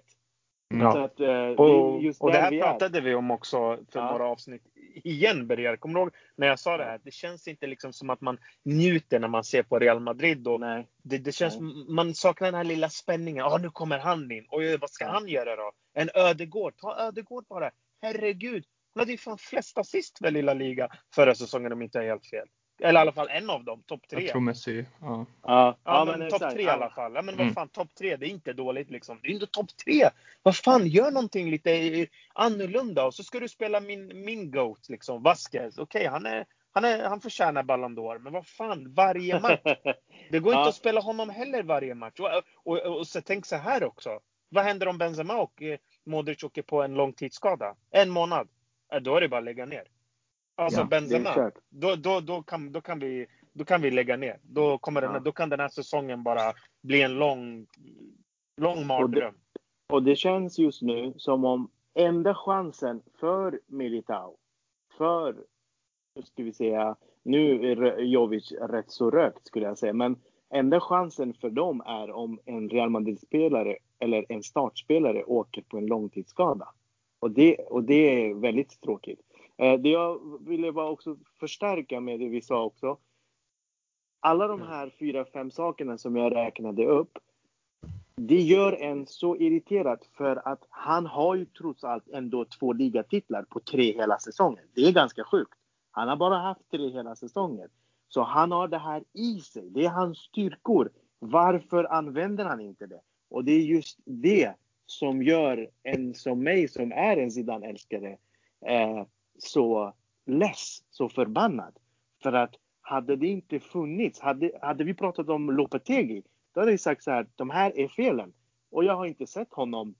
Ja. Att, eh, och, och det här pratade vi om också för ja. några avsnitt igen Berger. Kommer du ihåg när jag sa det här? Det känns inte liksom som att man njuter när man ser på Real Madrid. Och Nej. Det, det känns, Nej. Man saknar den här lilla spänningen. Ah, nu kommer han in. Och vad ska han göra då? En Ödegård. Ta Ödegård bara. Herregud. Han hade ju fan flest assist väl lilla liga förra säsongen om inte jag är helt fel. Eller i alla fall en av dem, topp tre. Jag tror Messi, ja. Ja, ja, men, men topp tre i alla fall. Ja, men vad mm. fan, topp tre, det är inte dåligt liksom. Det är inte topp tre! Vad fan, gör någonting lite annorlunda och så ska du spela min, min GOAT liksom, Vasquez. Okej, okay, han är, han, är, han förtjänar Ballon d'Or, men vad fan, varje match. Det går inte att spela honom heller varje match. Och, och, och, och så tänk så här också. Vad händer om Benzema och eh, Modric åker på en långtidsskada? En månad? Då är det bara att lägga ner. Alltså ja, Benzema, då, då, då, kan, då, kan vi, då kan vi lägga ner. Då, kommer den, då kan den här säsongen bara bli en lång, lång mardröm. Och det, och det känns just nu som om enda chansen för Militao, för, hur ska vi säga, nu är Jovic rätt så rökt skulle jag säga, men enda chansen för dem är om en Real Madrid-spelare eller en startspelare åker på en långtidsskada. Och det, och det är väldigt tråkigt. Eh, det jag ville bara också förstärka med det vi sa också. Alla de här fyra, fem sakerna som jag räknade upp. det gör en så irriterad för att han har ju trots allt ändå två ligatitlar på tre hela säsonger. Det är ganska sjukt. Han har bara haft tre hela säsonger. Så han har det här i sig. Det är hans styrkor. Varför använder han inte det? Och det är just det som gör en som mig som är en Zidane-älskare eh, så less, så förbannad. För att hade det inte funnits, hade, hade vi pratat om Lopetegi, då hade vi sagt så här, de här är felen. Och jag har inte sett honom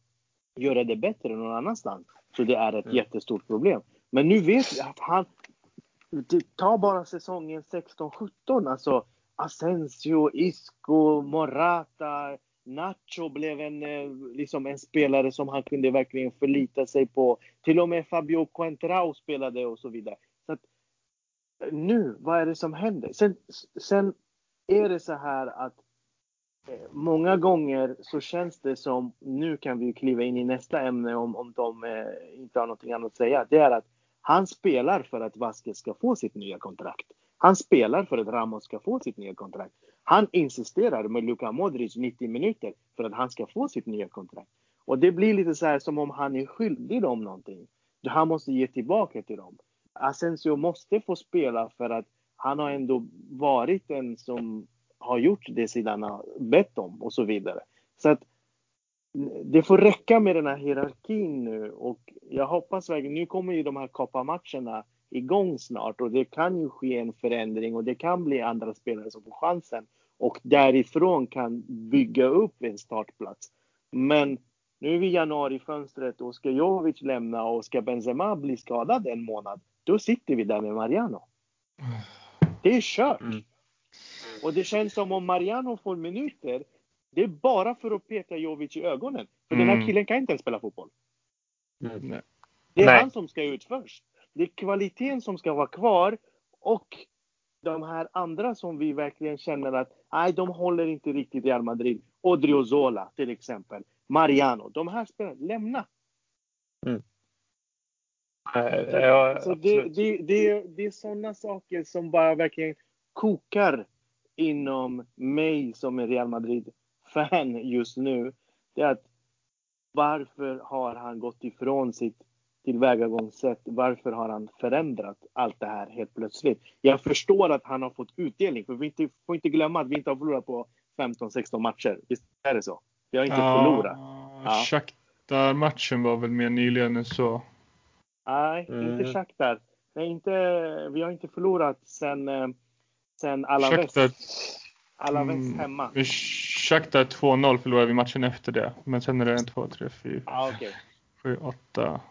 göra det bättre någon annanstans. Så det är ett mm. jättestort problem. Men nu vet vi att han, ta bara säsongen 16-17, alltså Asensio, Isco, Morata, Nacho blev en, eh, liksom en spelare som han kunde verkligen förlita sig på. Till och med Fabio Quentrao spelade och så vidare. Så att, eh, nu, vad är det som händer? Sen, sen är det så här att eh, många gånger så känns det som, nu kan vi kliva in i nästa ämne om, om de eh, inte har någonting annat att säga. Det är att han spelar för att Vasquez ska få sitt nya kontrakt. Han spelar för att Ramos ska få sitt nya kontrakt. Han insisterar med Luka Modric 90 minuter för att han ska få sitt nya kontrakt. Och det blir lite så här som om han är skyldig dem någonting. Han måste ge tillbaka till dem. Asensio måste få spela för att han har ändå varit den som har gjort det sidan har bett om och så vidare. Så att det får räcka med den här hierarkin nu och jag hoppas verkligen, nu kommer ju de här kopparmatcherna igång snart och det kan ju ske en förändring och det kan bli andra spelare som får chansen och därifrån kan bygga upp en startplats. Men nu är vi i januarifönstret och ska Jovic lämna och ska Benzema bli skadad en månad, då sitter vi där med Mariano. Det är kört. Mm. Och det känns som om Mariano får minuter, det är bara för att peta Jovic i ögonen. För mm. den här mm. killen kan inte ens spela fotboll. Mm. Det är Nej. han som ska ut först. Det är kvaliteten som ska vara kvar och de här andra som vi verkligen känner att nej, de håller inte riktigt Real Madrid. Odriozola till exempel. Mariano. De här spelarna, lämna. Mm. Ja, så det, det, det, det är sådana saker som bara verkligen kokar inom mig som är Real Madrid-fan just nu. Det är att varför har han gått ifrån sitt tillvägagångssätt. Varför har han förändrat allt det här helt plötsligt? Jag förstår att han har fått utdelning, för vi inte, får inte glömma att vi inte har förlorat på 15-16 matcher. Visst är det så? Vi har inte ja, förlorat. Ja. Shakhtar-matchen var väl mer nyligen än så? Nej, mm. inte Shakhtar. Nej, inte, vi har inte förlorat sen, eh, sen Alaves. Alaves mm, hemma. Shakhtar 2-0 förlorade vi matchen efter det. Men sen är det en 2, 3, 4, ah, okay. 7, 8.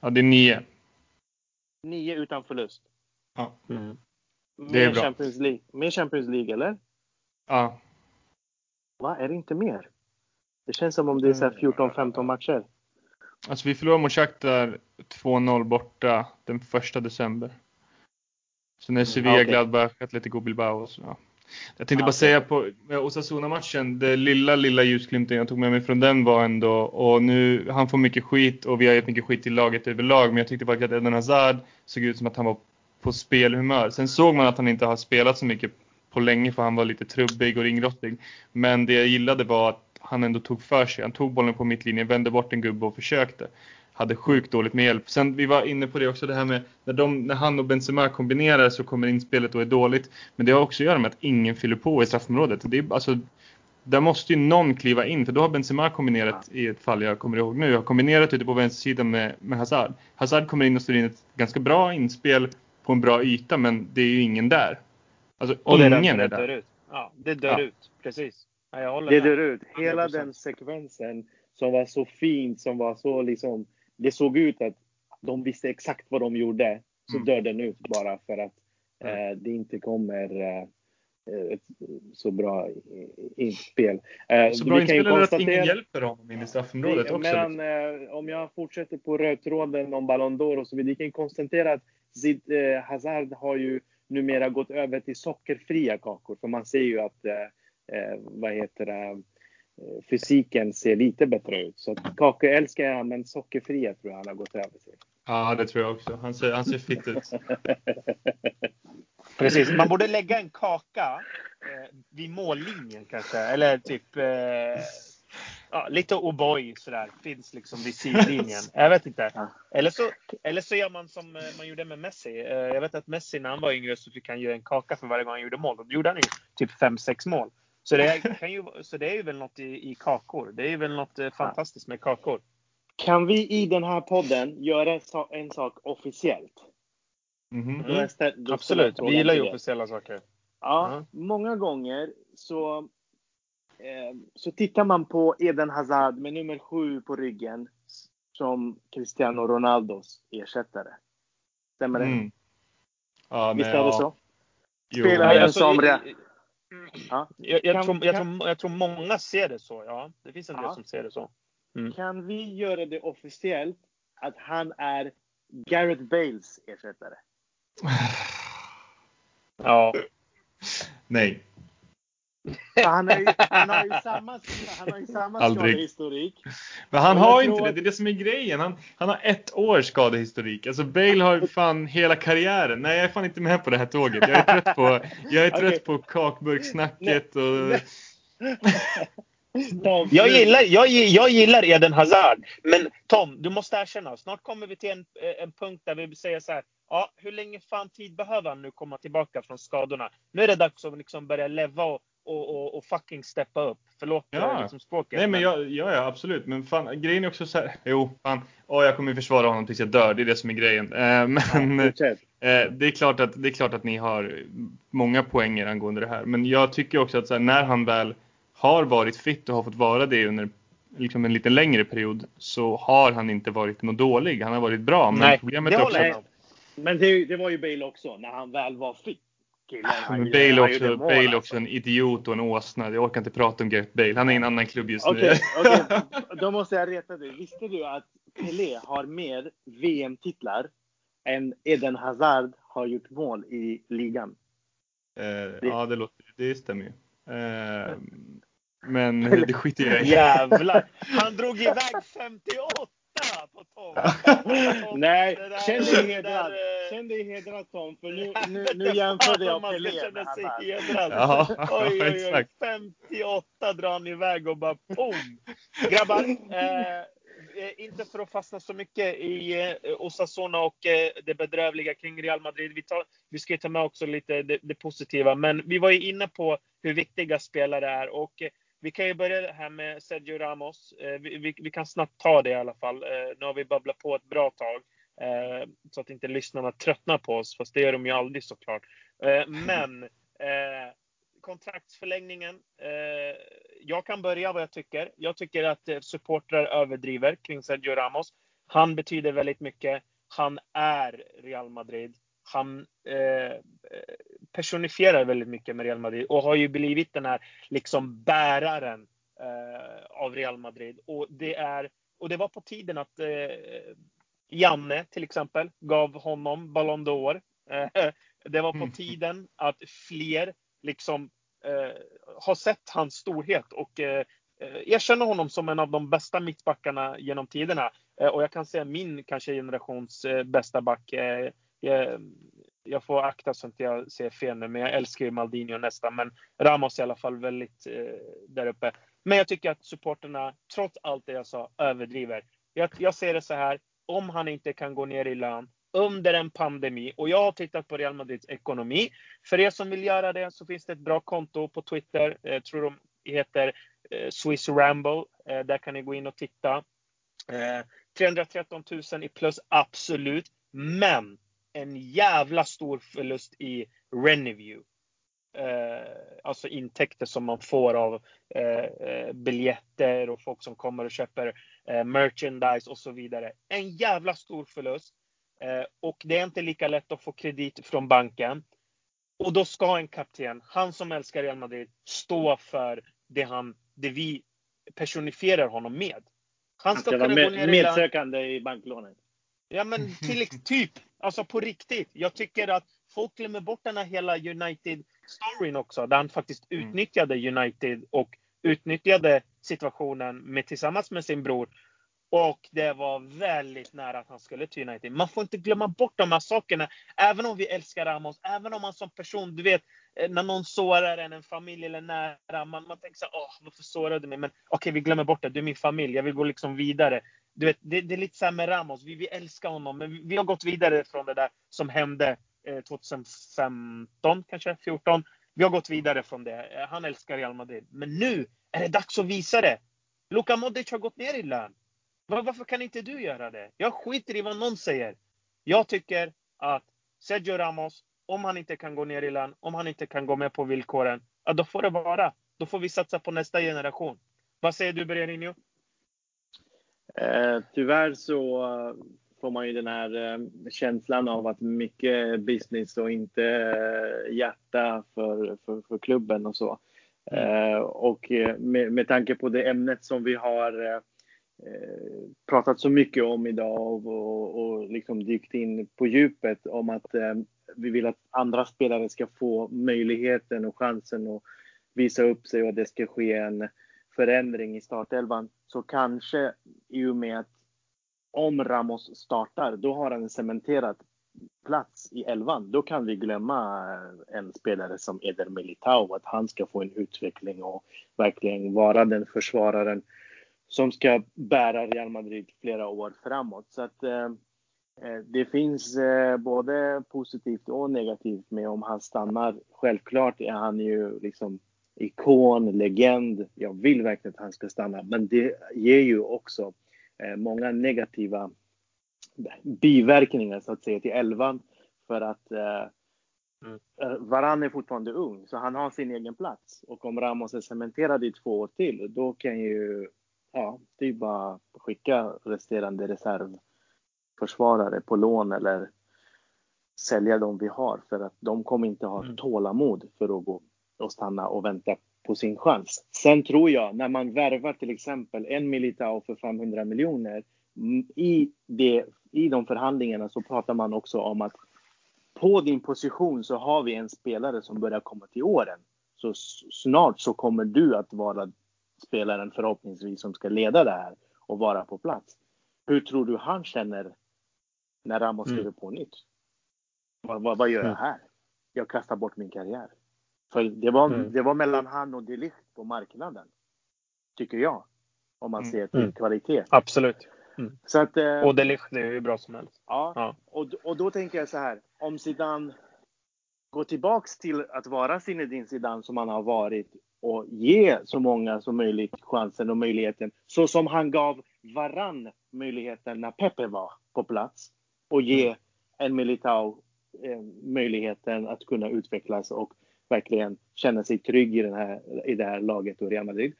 Ja, det är nio. Nio utan förlust. Ja. Mm. Det är bra. Champions League. Mer Champions League, eller? Ja. Va, är det inte mer? Det känns som om det är 14-15 matcher. Alltså vi förlorade mot Shakhtar 2-0 borta den första december. Sen är mm, Sevilla, mm, okay. Gladbach, Atletico Bilbao och så. Ja. Jag tänkte bara säga på Osasuna-matchen, det lilla, lilla ljusglimten jag tog med mig från den var ändå, och nu, han får mycket skit och vi har gett mycket skit till laget överlag, men jag tyckte faktiskt att Eden Hazard såg ut som att han var på spelhumör. Sen såg man att han inte har spelat så mycket på länge för han var lite trubbig och ringrostig. Men det jag gillade var att han ändå tog för sig. Han tog bollen på mittlinjen, vände bort en gubbe och försökte hade sjukt dåligt med hjälp. Sen vi var inne på det också, det här med när, de, när han och Benzema kombinerar så kommer inspelet och är dåligt. Men det har också att göra med att ingen fyller på i straffområdet. Det är, alltså, där måste ju någon kliva in, för då har Benzema kombinerat i ett fall jag kommer ihåg nu. Har kombinerat ute på vänstersidan med, med Hazard. Hazard kommer in och slår in ett ganska bra inspel på en bra yta, men det är ju ingen där. Alltså och ingen det är, är där. Dör ut. Ja, det dör ja. ut. Precis. Ja, det dör ut. Hela 100%. den sekvensen som var så fint, som var så liksom det såg ut att de visste exakt vad de gjorde. Så mm. dör den ut bara för att eh, det inte kommer eh, ett så bra inspel. Eh, så bra inspel eller att ingen hjälper honom in i straffområdet också? Men, liksom. eh, om jag fortsätter på rödtråden om Ballon d'Or och så vidare. Vi kan konstatera att Zid, eh, Hazard har ju numera gått över till sockerfria kakor. För man ser ju att, eh, eh, vad heter det, Eh, fysiken ser lite bättre ut. Så kakor älskar jag, men sockerfria tror jag han har gått över till. Ja, det tror jag också. Han ser, han ser fit ut. Precis, man borde lägga en kaka eh, vid mållinjen kanske. Eller typ eh, ja, lite O'boy sådär. Finns liksom vid sidlinjen. Jag vet inte. Eller så, eller så gör man som eh, man gjorde med Messi. Eh, jag vet att Messi när han var yngre så fick han göra en kaka för varje gång han gjorde mål. Och då gjorde han ju typ 5-6 mål. Så det, kan ju, så det är ju väl något i, i kakor. Det är ju väl något fantastiskt med kakor. Kan vi i den här podden göra en sak officiellt? Mm -hmm. mm. Absolut, vi gillar ju officiella saker. Ja, mm. många gånger så, eh, så tittar man på Eden Hazard med nummer sju på ryggen som Cristiano Ronaldos ersättare. Stämmer det? Mm. Ja, Visst är det så? Spelaren alltså, som... Jag, ja. jag, jag, kan, tror, jag, tror, jag tror många ser det så, ja. Det finns en del som ser det så. Mm. Kan vi göra det officiellt att han är Gareth Bales ersättare? Ja. Nej. Han, är ju, han har ju samma, han har ju samma skadehistorik. Men han har inte det, det är det som är grejen. Han, han har ett års skadehistorik. Alltså Bale har fan hela karriären. Nej jag är fan inte med på det här tåget. Jag är trött på, jag är trött okay. på kakburksnacket och... Tom, jag, gillar, jag, jag gillar Eden Hazard. Men Tom, du måste erkänna. Snart kommer vi till en, en punkt där vi säger så här. Ja, hur länge fan tid behöver han nu komma tillbaka från skadorna? Nu är det dags att liksom börja leva och, och, och, och fucking steppa upp. Förlåt ja. liksom språket. Nej men jag, ja, ja absolut. Men fan grejen är också så här. Jo, fan. Oh, jag kommer försvara honom tills jag dör. Det är det som är grejen. Eh, men ja, eh, det, är klart att, det är klart att ni har många poänger angående det här. Men jag tycker också att här, när han väl har varit fit och har fått vara det under liksom en lite längre period så har han inte varit något dålig. Han har varit bra. Men Nej, problemet det är också... Men det, det, var ju Bale också när han väl var fit. Killen, men Bale, också, Bale alltså. också en idiot och en åsna. Jag orkar inte prata om Gareth Bale. Han är i en annan klubb just okay, nu. okay. Då måste jag reta dig. Visste du att Pelé har mer VM-titlar än Eden Hazard har gjort mål i ligan? Eh, det... Ja, det, låter, det stämmer ju. Eh, men det skiter jag i. Jävlar! Han drog iväg 58 på Tom. Nej, känn dig hedrad. Känn dig hedrad Tom, för nu, nu, nu jämförde jag Pelé med hedrad. Ja, oj, oj, oj. 58 drar han iväg och bara pom! Grabbar, eh, inte för att fastna så mycket i eh, Osasuna och eh, det bedrövliga kring Real Madrid. Vi, tar, vi ska ta med också lite det, det positiva, men vi var ju inne på hur viktiga spelare är och eh, vi kan ju börja här med Sergio Ramos. Eh, vi, vi, vi, kan snabbt ta det i alla fall. Eh, nu har vi babblat på ett bra tag. Eh, så att inte lyssnarna tröttnar på oss, fast det gör de ju aldrig såklart. Eh, men eh, kontraktsförlängningen. Eh, jag kan börja vad jag tycker. Jag tycker att supportrar överdriver kring Sergio Ramos. Han betyder väldigt mycket. Han är Real Madrid han eh, personifierar väldigt mycket med Real Madrid och har ju blivit den här liksom bäraren eh, av Real Madrid. Och det, är, och det var på tiden att eh, Janne till exempel gav honom Ballon d'Or. Eh, det var på mm. tiden att fler liksom eh, har sett hans storhet och eh, erkänner honom som en av de bästa mittbackarna genom tiderna. Och jag kan säga min kanske generations bästa back jag, får akta så att jag ser fel nu, men jag älskar ju Maldinho nästan. Men Ramos är i alla fall väldigt eh, där uppe. Men jag tycker att supporterna, trots allt det jag sa, överdriver. Jag, jag ser det så här, om han inte kan gå ner i lön under en pandemi och jag har tittat på Real Madrids ekonomi. För er som vill göra det så finns det ett bra konto på Twitter. Jag tror de heter eh, Swiss Rambo. Eh, där kan ni gå in och titta. Eh, 313 000 i plus, absolut. Men en jävla stor förlust i Reneview. Eh, alltså intäkter som man får av eh, eh, biljetter och folk som kommer och köper eh, merchandise och så vidare. En jävla stor förlust. Eh, och det är inte lika lätt att få kredit från banken. Och då ska en kapten, han som älskar Real Madrid, stå för det, han, det vi personifierar honom med. Han ska, kunna med, gå ner medsökande i banklånet. Ja men till, typ, alltså på riktigt. Jag tycker att folk glömmer bort den här hela United-storyn också. Där han faktiskt mm. utnyttjade United och utnyttjade situationen med, tillsammans med sin bror. Och det var väldigt nära att han skulle till United. Man får inte glömma bort de här sakerna. Även om vi älskar Ramos, även om man som person, du vet, eh, när någon sårar en, en familj eller nära, man, man tänker så åh, varför sårade du mig? Men okej, okay, vi glömmer bort det. Du är min familj, jag vill gå liksom vidare. Du vet, det, det är lite så med Ramos, vi, vi älskar honom, men vi, vi, har gått vidare från det där som hände eh, 2015, kanske 14. Vi har gått vidare från det. Eh, han älskar Real Madrid. Men nu är det dags att visa det. Luka Modric har gått ner i lön. Varför kan inte du göra det? Jag skiter i vad någon säger. Jag tycker att Sergio Ramos, om han inte kan gå ner i lön, om han inte kan gå med på villkoren, ja, då får det vara. Då får vi satsa på nästa generation. Vad säger du, Bererinho? Eh, tyvärr så får man ju den här eh, känslan av att mycket business och inte eh, hjärta för, för, för klubben och så. Mm. Och med, med tanke på det ämnet som vi har pratat så mycket om idag och, och, och liksom dykt in på djupet om att vi vill att andra spelare ska få möjligheten och chansen att visa upp sig och att det ska ske en förändring i startelvan. Så kanske i och med att om Ramos startar, då har han en cementerad plats i elvan. Då kan vi glömma eh, en spelare som Eder Militao, att han ska få en utveckling och verkligen vara den försvararen som ska bära Real Madrid flera år framåt. Så att eh, eh det finns eh, både positivt och negativt med om han stannar. Självklart är han ju liksom ikon, legend. Jag vill verkligen att han ska stanna, men det ger ju också eh, många negativa biverkningar så att säga till elvan för att eh, Mm. Eh, Varann är fortfarande ung, så han har sin egen plats. Och om Ramos är cementerad i två år till, då kan ju ja, det är bara skicka resterande reservförsvarare på lån eller sälja de vi har för att de kommer inte ha mm. tålamod för att gå och stanna och vänta på sin chans. Sen tror jag när man värvar till exempel en Militao för 500 miljoner mm, i, det, i de förhandlingarna så pratar man också om att på din position så har vi en spelare som börjar komma till åren. Så snart så kommer du att vara spelaren förhoppningsvis som ska leda det här och vara på plats. Hur tror du han känner när Ramos skriver mm. på nytt? Vad, vad, vad, gör jag mm. här? Jag kastar bort min karriär. För det var, mm. det var mellan han och Delicht på marknaden. Tycker jag. Om man mm. ser till mm. kvalitet. Absolut. Mm. Så att, eh, och Delicht är ju bra som helst. Ja, ja, Och, och då tänker jag så här. Om Zidane går tillbaks till att vara Zinedine Zidane som han har varit och ge så många som möjligt chansen och möjligheten. Så som han gav varann möjligheten när Pepe var på plats. Och ge mm. en Militao eh, möjligheten att kunna utvecklas och verkligen känna sig trygg i, den här, i det här laget och Real Madrid.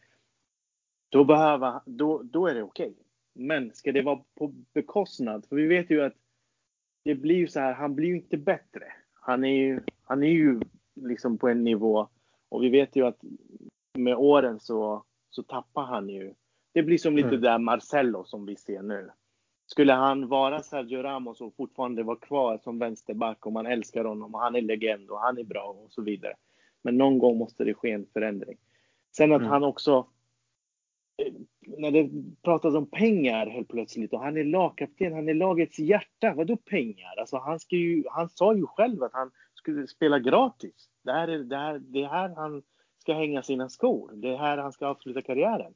Då, behöver, då, då är det okej. Okay. Men ska det vara på bekostnad? För vi vet ju att det blir ju så här, han blir ju inte bättre. Han är ju, han är ju liksom på en nivå och vi vet ju att med åren så, så tappar han ju. Det blir som lite mm. där Marcello som vi ser nu. Skulle han vara Sergio Ramos och fortfarande vara kvar som vänsterback och man älskar honom och han är legend och han är bra och så vidare. Men någon gång måste det ske en förändring. Sen att mm. han också eh, när det pratas om pengar helt plötsligt och han är lagkapten, han är lagets hjärta. Vadå pengar? Alltså han, ska ju, han sa ju själv att han skulle spela gratis. Det här är, det här, det här han ska hänga sina skor. Det är här han ska avsluta karriären.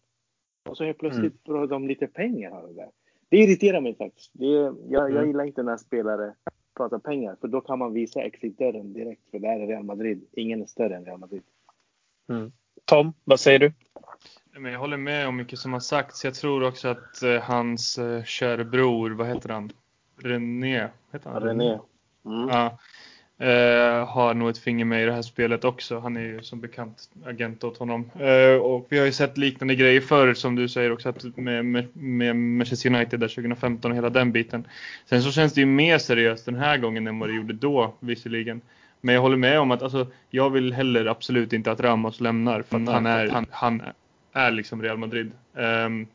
Och så helt plötsligt mm. de lite pengar här och där. Det irriterar mig faktiskt. Det, jag, jag mm. gillar inte när spelare pratar pengar, för då kan man visa exit-dörren direkt. För det här är Real Madrid. Ingen är större än Real Madrid. Mm. Tom, vad säger du? Jag håller med om mycket som har sagts. Jag tror också att eh, hans eh, kära bror, vad heter han? René? Heter han? René. Mm. Ja, Eh, har nog ett finger med i det här spelet också. Han är ju som bekant agent åt honom. Eh, och vi har ju sett liknande grejer förr som du säger också att med, med, med Manchester United där 2015 och hela den biten. Sen så känns det ju mer seriöst den här gången än vad det gjorde då visserligen. Men jag håller med om att alltså, jag vill heller absolut inte att Ramos lämnar för att han är, han, han är liksom Real Madrid. Um,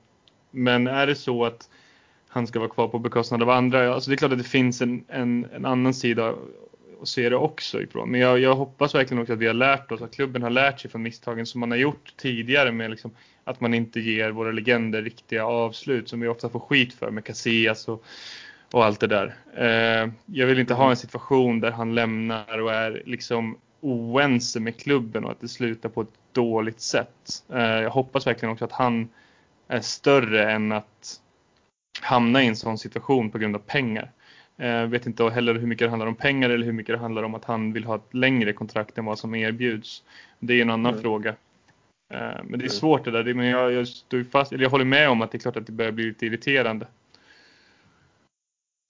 men är det så att han ska vara kvar på bekostnad av andra. Alltså det är klart att det finns en, en, en annan sida se det också ifrån. Men jag, jag, hoppas verkligen också att vi har lärt oss, att klubben har lärt sig från misstagen som man har gjort tidigare med liksom, att man inte ger våra legender riktiga avslut som vi ofta får skit för med Casillas och, och allt det där. Eh, jag vill inte ha en situation där han lämnar och är liksom oense med klubben och att det slutar på ett dåligt sätt. Eh, jag hoppas verkligen också att han är större än att hamna i en sån situation på grund av pengar. Jag eh, vet inte heller hur mycket det handlar om pengar eller hur mycket det handlar om att han vill ha ett längre kontrakt än vad som erbjuds. Det är en annan mm. fråga. Eh, men det är mm. svårt det där. Men jag, jag, står fast, jag håller med om att det är klart att det börjar bli lite irriterande.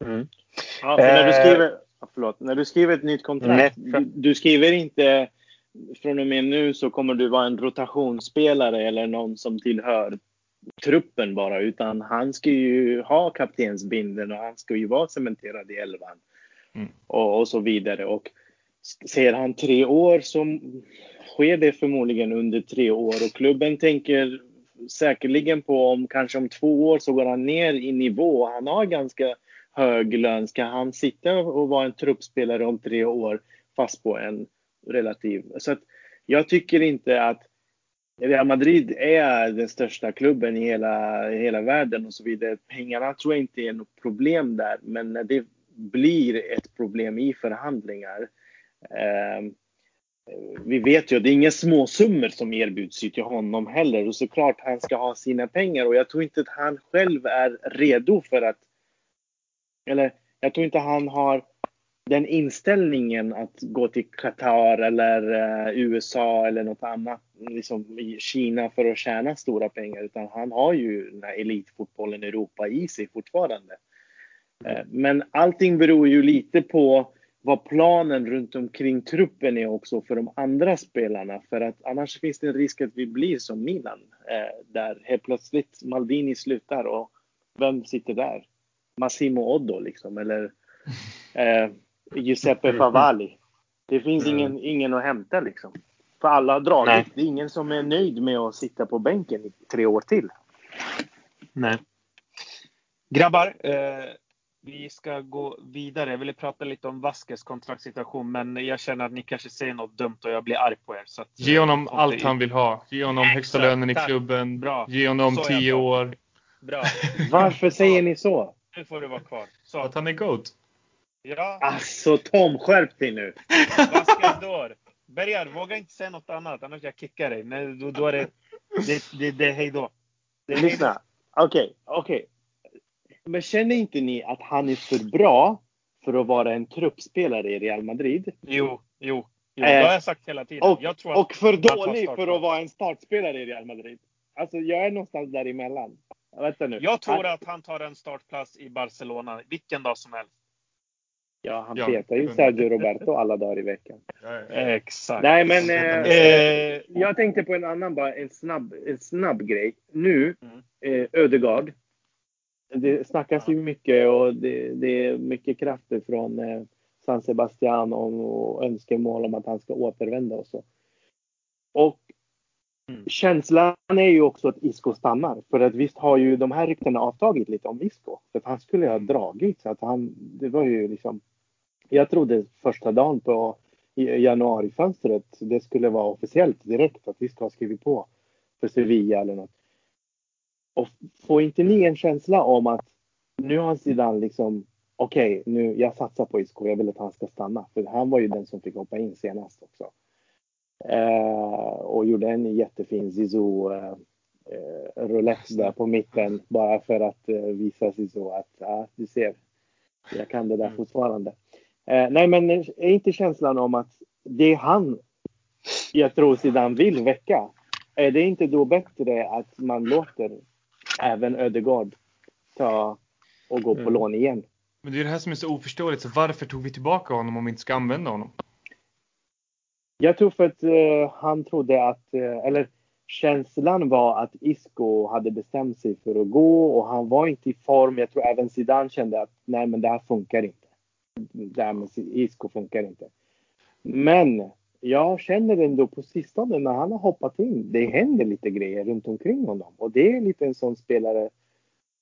Mm. Ja, när, du skriver, förlåt, när du skriver ett nytt kontrakt, du, du, skriver inte från och med nu så kommer du vara en rotationsspelare eller någon som tillhör truppen bara, utan han ska ju ha kaptensbindeln och han ska ju vara cementerad i elvan. Mm. Och, och, så vidare. Och ser han tre år så sker det förmodligen under tre år och klubben tänker säkerligen på om kanske om två år så går han ner i nivå. Han har ganska hög lön. Ska han sitta och vara en truppspelare om tre år fast på en relativ... Så att jag tycker inte att Real Madrid är den största klubben i hela, hela världen och så vidare. Pengarna tror jag inte är något problem där, men när det blir ett problem i förhandlingar. Eh, vi vet ju att det är inga småsummor som erbjuds till honom heller och såklart han ska ha sina pengar och jag tror inte att han själv är redo för att eller jag tror inte han har den inställningen att gå till Qatar eller uh, USA eller något annat, liksom i Kina för att tjäna stora pengar, utan han har ju den här elitfotbollen i Europa i sig fortfarande. Uh, men allting beror ju lite på vad planen runt omkring truppen är också för de andra spelarna. För att annars finns det en risk att vi blir som Milan. Eh, där helt plötsligt Maldini slutar och vem sitter där? Massimo Oddo liksom eller eh, Giuseppe Favalli. Det finns ingen, ingen att hämta liksom. För alla har dragit. Nej. Det är ingen som är nöjd med att sitta på bänken i tre år till. Nej. Grabbar, eh, vi ska gå vidare. Jag ville prata lite om Vaskes kontraktssituation, men jag känner att ni kanske säger något dumt och jag blir arg på er. Så att, Ge honom allt i... han vill ha. Ge honom Exakt, högsta lönen i klubben. Bra. Ge honom så tio år. Bra. Varför säger ni så? Nu får du vara kvar. Så. Att han är GOAT. Ja. Alltså Tom, skärp dig nu! Basketdor. Bergar, våga inte säga något annat annars jag kickar dig. Nej, då, då är det, det, det, det är hejdå. Lyssna. Okej, okay, okej. Okay. Men känner inte ni att han är för bra för att vara en truppspelare i Real Madrid? Jo, jo. jo det har jag sagt hela tiden. Och, och för dålig för att vara en startspelare i Real Madrid. Alltså jag är någonstans däremellan. Vänta nu. Jag tror att han tar en startplats i Barcelona vilken dag som helst. Ja, han ja. petar ju Sergio Roberto alla dagar i veckan. Exakt. Nej, men eh, eh, jag tänkte på en annan bara, en snabb, en snabb grej. Nu, mm. eh, Ödegard. Det snackas ju mycket och det, det är mycket krafter från eh, San Sebastian om, och önskemål om att han ska återvända och så. Och Mm. Känslan är ju också att Isco stannar. För att visst har ju de här ryktena avtagit lite om Isco. För att han skulle ha dragit. Så att han, det var ju liksom jag trodde första dagen på januarifönstret det skulle vara officiellt direkt att vi ska ha skrivit på för Sevilla eller något. Och får inte ni en känsla om att nu har Zidane liksom okej, okay, nu jag satsar på Isco, jag vill att han ska stanna. För han var ju den som fick hoppa in senast också. Eh, och gjorde en jättefin Zizou eh, eh, roulette där på mitten bara för att eh, visa Zizou att ja, du ser, jag kan det där mm. fortfarande. Eh, nej, men är inte känslan om att det är han jag tror Zidane vill väcka. Är det inte då bättre att man låter även Ödegård ta och gå på mm. lån igen? Men det är det här som är så oförståeligt. Så varför tog vi tillbaka honom om vi inte ska använda honom? Jag tror för att uh, han trodde att, uh, eller känslan var att Isco hade bestämt sig för att gå och han var inte i form. Jag tror även Zidane kände att nej, men det här funkar inte det här med Isco funkar inte. Men jag känner ändå på sistone när han har hoppat in, det händer lite grejer runt omkring honom. Och det är lite en sån spelare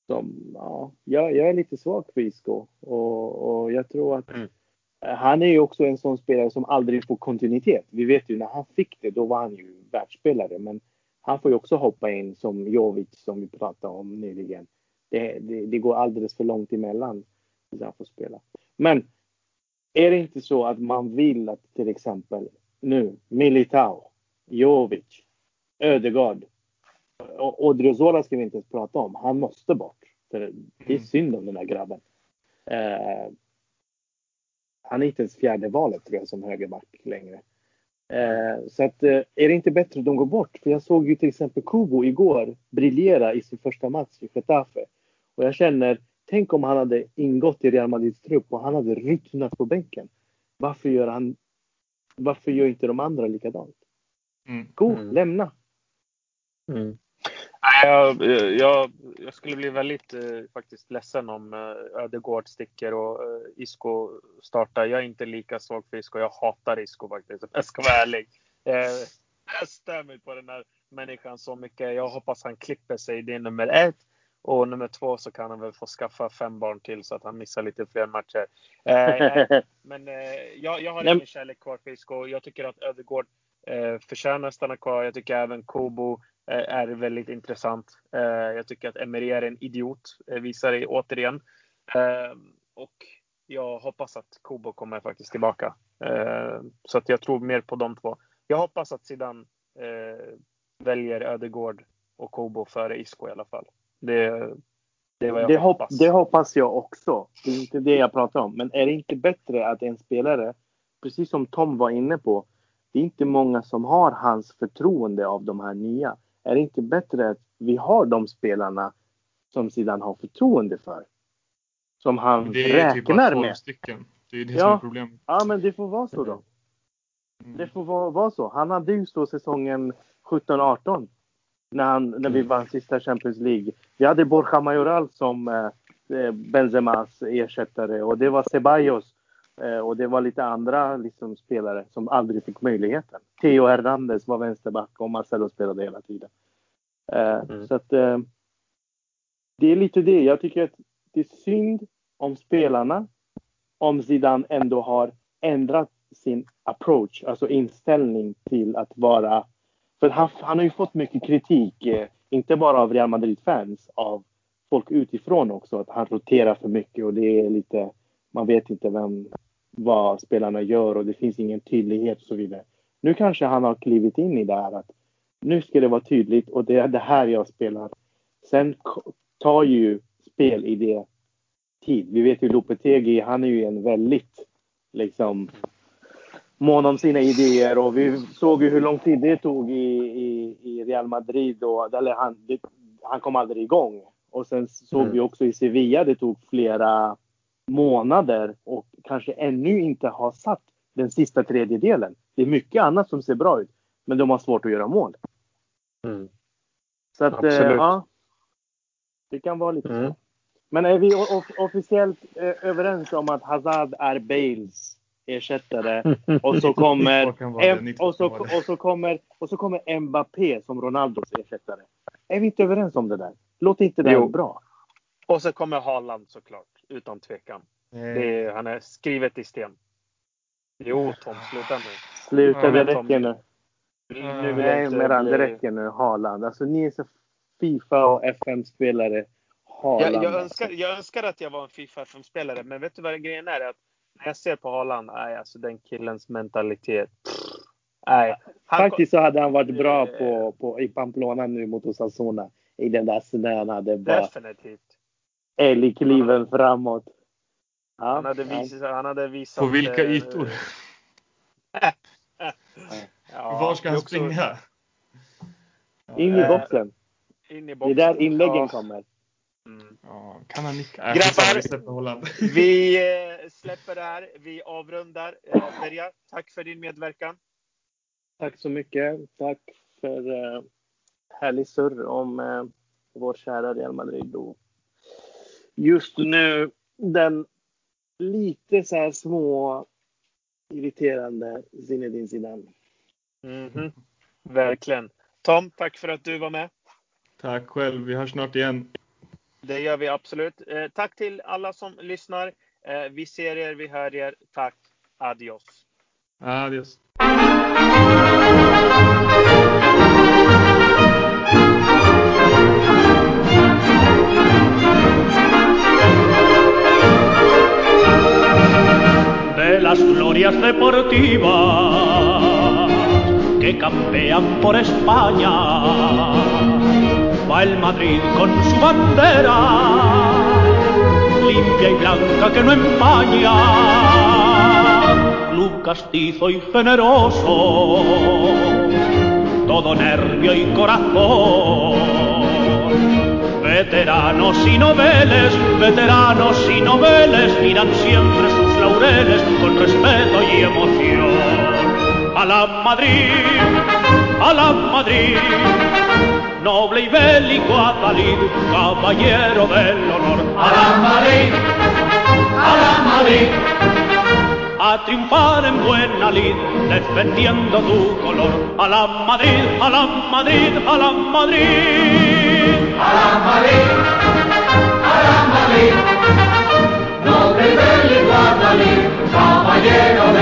som, ja, jag, jag är lite svag för Isco. Och, och jag tror att mm. Han är ju också en sån spelare som aldrig får kontinuitet. Vi vet ju när han fick det, då var han ju världsspelare. Men han får ju också hoppa in som Jovic som vi pratade om nyligen. Det, det, det går alldeles för långt emellan tills han får spela. Men är det inte så att man vill att till exempel nu Militao, Jovic, Ödegard och Odriozola ska vi inte ens prata om. Han måste bort. Det är mm. synd om den här grabben. Eh, han är inte ens fjärde valet tror jag som högerback längre. Eh, så att, eh, är det inte bättre att de går bort? För jag såg ju till exempel Kubo igår briljera i sin första match i Getafe. Och jag känner, tänk om han hade ingått i Real Madrids trupp och han hade ruttnat på bänken. Varför gör han, varför gör inte de andra likadant? Mm. Gå, mm. lämna. Mm. Jag, jag, jag, skulle bli väldigt eh, faktiskt ledsen om eh, Ödegård sticker och eh, Isco startar. Jag är inte lika svag för Isco. Jag hatar Isco faktiskt om jag ska vara ärlig. Eh, jag mig på den här människan så mycket. Jag hoppas han klipper sig. Det är nummer ett. Och nummer två så kan han väl få skaffa fem barn till så att han missar lite fler matcher. Eh, men eh, jag, jag har ingen kärlek kvar för Isco. Jag tycker att Ödegård eh, förtjänar att stanna kvar. Jag tycker även Kobo Eh, är väldigt intressant. Eh, jag tycker att Emery är en idiot, eh, visar det återigen. Och jag hoppas att Kobo kommer faktiskt tillbaka. Så att jag tror mer på de två. Jag hoppas att Zidane väljer Ödegård och Kobo före Isco i alla fall. Det, det, är vad jag det hoppas. det hoppas jag också. Det är inte det jag pratar om. Men är det inte bättre att en spelare, precis som Tom var inne på, det är inte många som har hans förtroende av de här nya. Är det inte bättre att vi har de spelarna som Zidane har förtroende för? Som han det är typ räknar typ med. Stycken. Det är det ja. som är problemet. Ja, men det får vara så då. Mm. Det får vara, vara, så. Han hade ju så säsongen 17-18 när, han, när vi mm. vann sista Champions League. Vi hade Borja Majoral som eh, eh, Benzemas ersättare och det var Ceballos eh, och det var lite andra liksom, spelare som aldrig fick möjligheten. Theo Hernandez var vänsterback och Marcelo spelade hela tiden. Eh, mm. Så att eh, det är lite det. Jag tycker att det är synd om spelarna om Zidane ändå har ändrat sin approach, alltså inställning till att vara... För han, han har ju fått mycket kritik, eh, inte bara av Real Madrid-fans, av folk utifrån också, att han roterar för mycket och det är lite... Man vet inte vem, vad spelarna gör och det finns ingen tydlighet och så vidare. Nu kanske han har klivit in i det här att nu ska det vara tydligt och det är det här jag spelar. Sen tar ju spelidé tid. Vi vet ju Lopetegi, han är ju en väldigt liksom mån om sina idéer och vi såg ju hur lång tid det tog i, i, i Real Madrid. Och, eller han, det, han kom aldrig igång. Och sen såg mm. vi också i Sevilla, det tog flera månader och kanske ännu inte har satt den sista tredjedelen. Det är mycket annat som ser bra ut, men de har svårt att göra mål. Mm. Så att, eh, ja. Det kan vara lite mm. så. Men är vi officiellt eh, överens om att Hazard är Bales ersättare och så kommer, och så, och så kommer, och så kommer Mbappé som Ronaldos ersättare. Är vi inte överens om det där? Låter inte det jo. bra? Och så kommer Haaland såklart, utan tvekan. Det är, han är skrivet i sten. Jo Tom, sluta nu. Sluta, det räcker nu. Nu Nej, men det räcker nu. Haaland. Alltså ni är så Fifa och FM-spelare. Jag, jag, önskar, jag önskar att jag var en Fifa FM-spelare, men vet du vad grejen är? Att när jag ser på Haaland, nej alltså den killens mentalitet. nej. Faktiskt så hade han varit bra på, på, i Pamplona nu mot Osasuna. I den där snön hade bara... Definitivt. Älgkliven framåt. Ja, han, hade visat, han hade visat... På vilka eh, ytor? ja, Var ska han också... springa? In i boxen. In i boxen. Det är där inläggen ja. kommer. Mm. Ja, kan han nicka? Grabbar, vi eh, släpper det här. Vi avrundar. Eh, Berga, tack för din medverkan. Tack så mycket. Tack för uh, härlig surr om vår kära Real Madrid. Och just nu den lite så här små irriterande Zinedine Zidane. Mm -hmm. Verkligen. Tom, tack för att du var med. Tack själv. Vi hörs snart igen. Det gör vi absolut. Eh, tack till alla som lyssnar. Eh, vi ser er, vi hör er. Tack. adios. Adios. De las glorias deportivas que campean por España. El Madrid con su bandera, limpia y blanca que no empaña. Club castizo y generoso, todo nervio y corazón. Veteranos y noveles, veteranos y noveles miran siempre sus laureles con respeto y emoción a la Madrid, a la Madrid, noble y bélico Adalid, caballero del honor. A la Madrid, a la Madrid. A triunfar en buena lid, defendiendo tu color. A la Madrid, a la Madrid, a la Madrid. A la Madrid, a la Madrid. Noble y bélico Adalid, caballero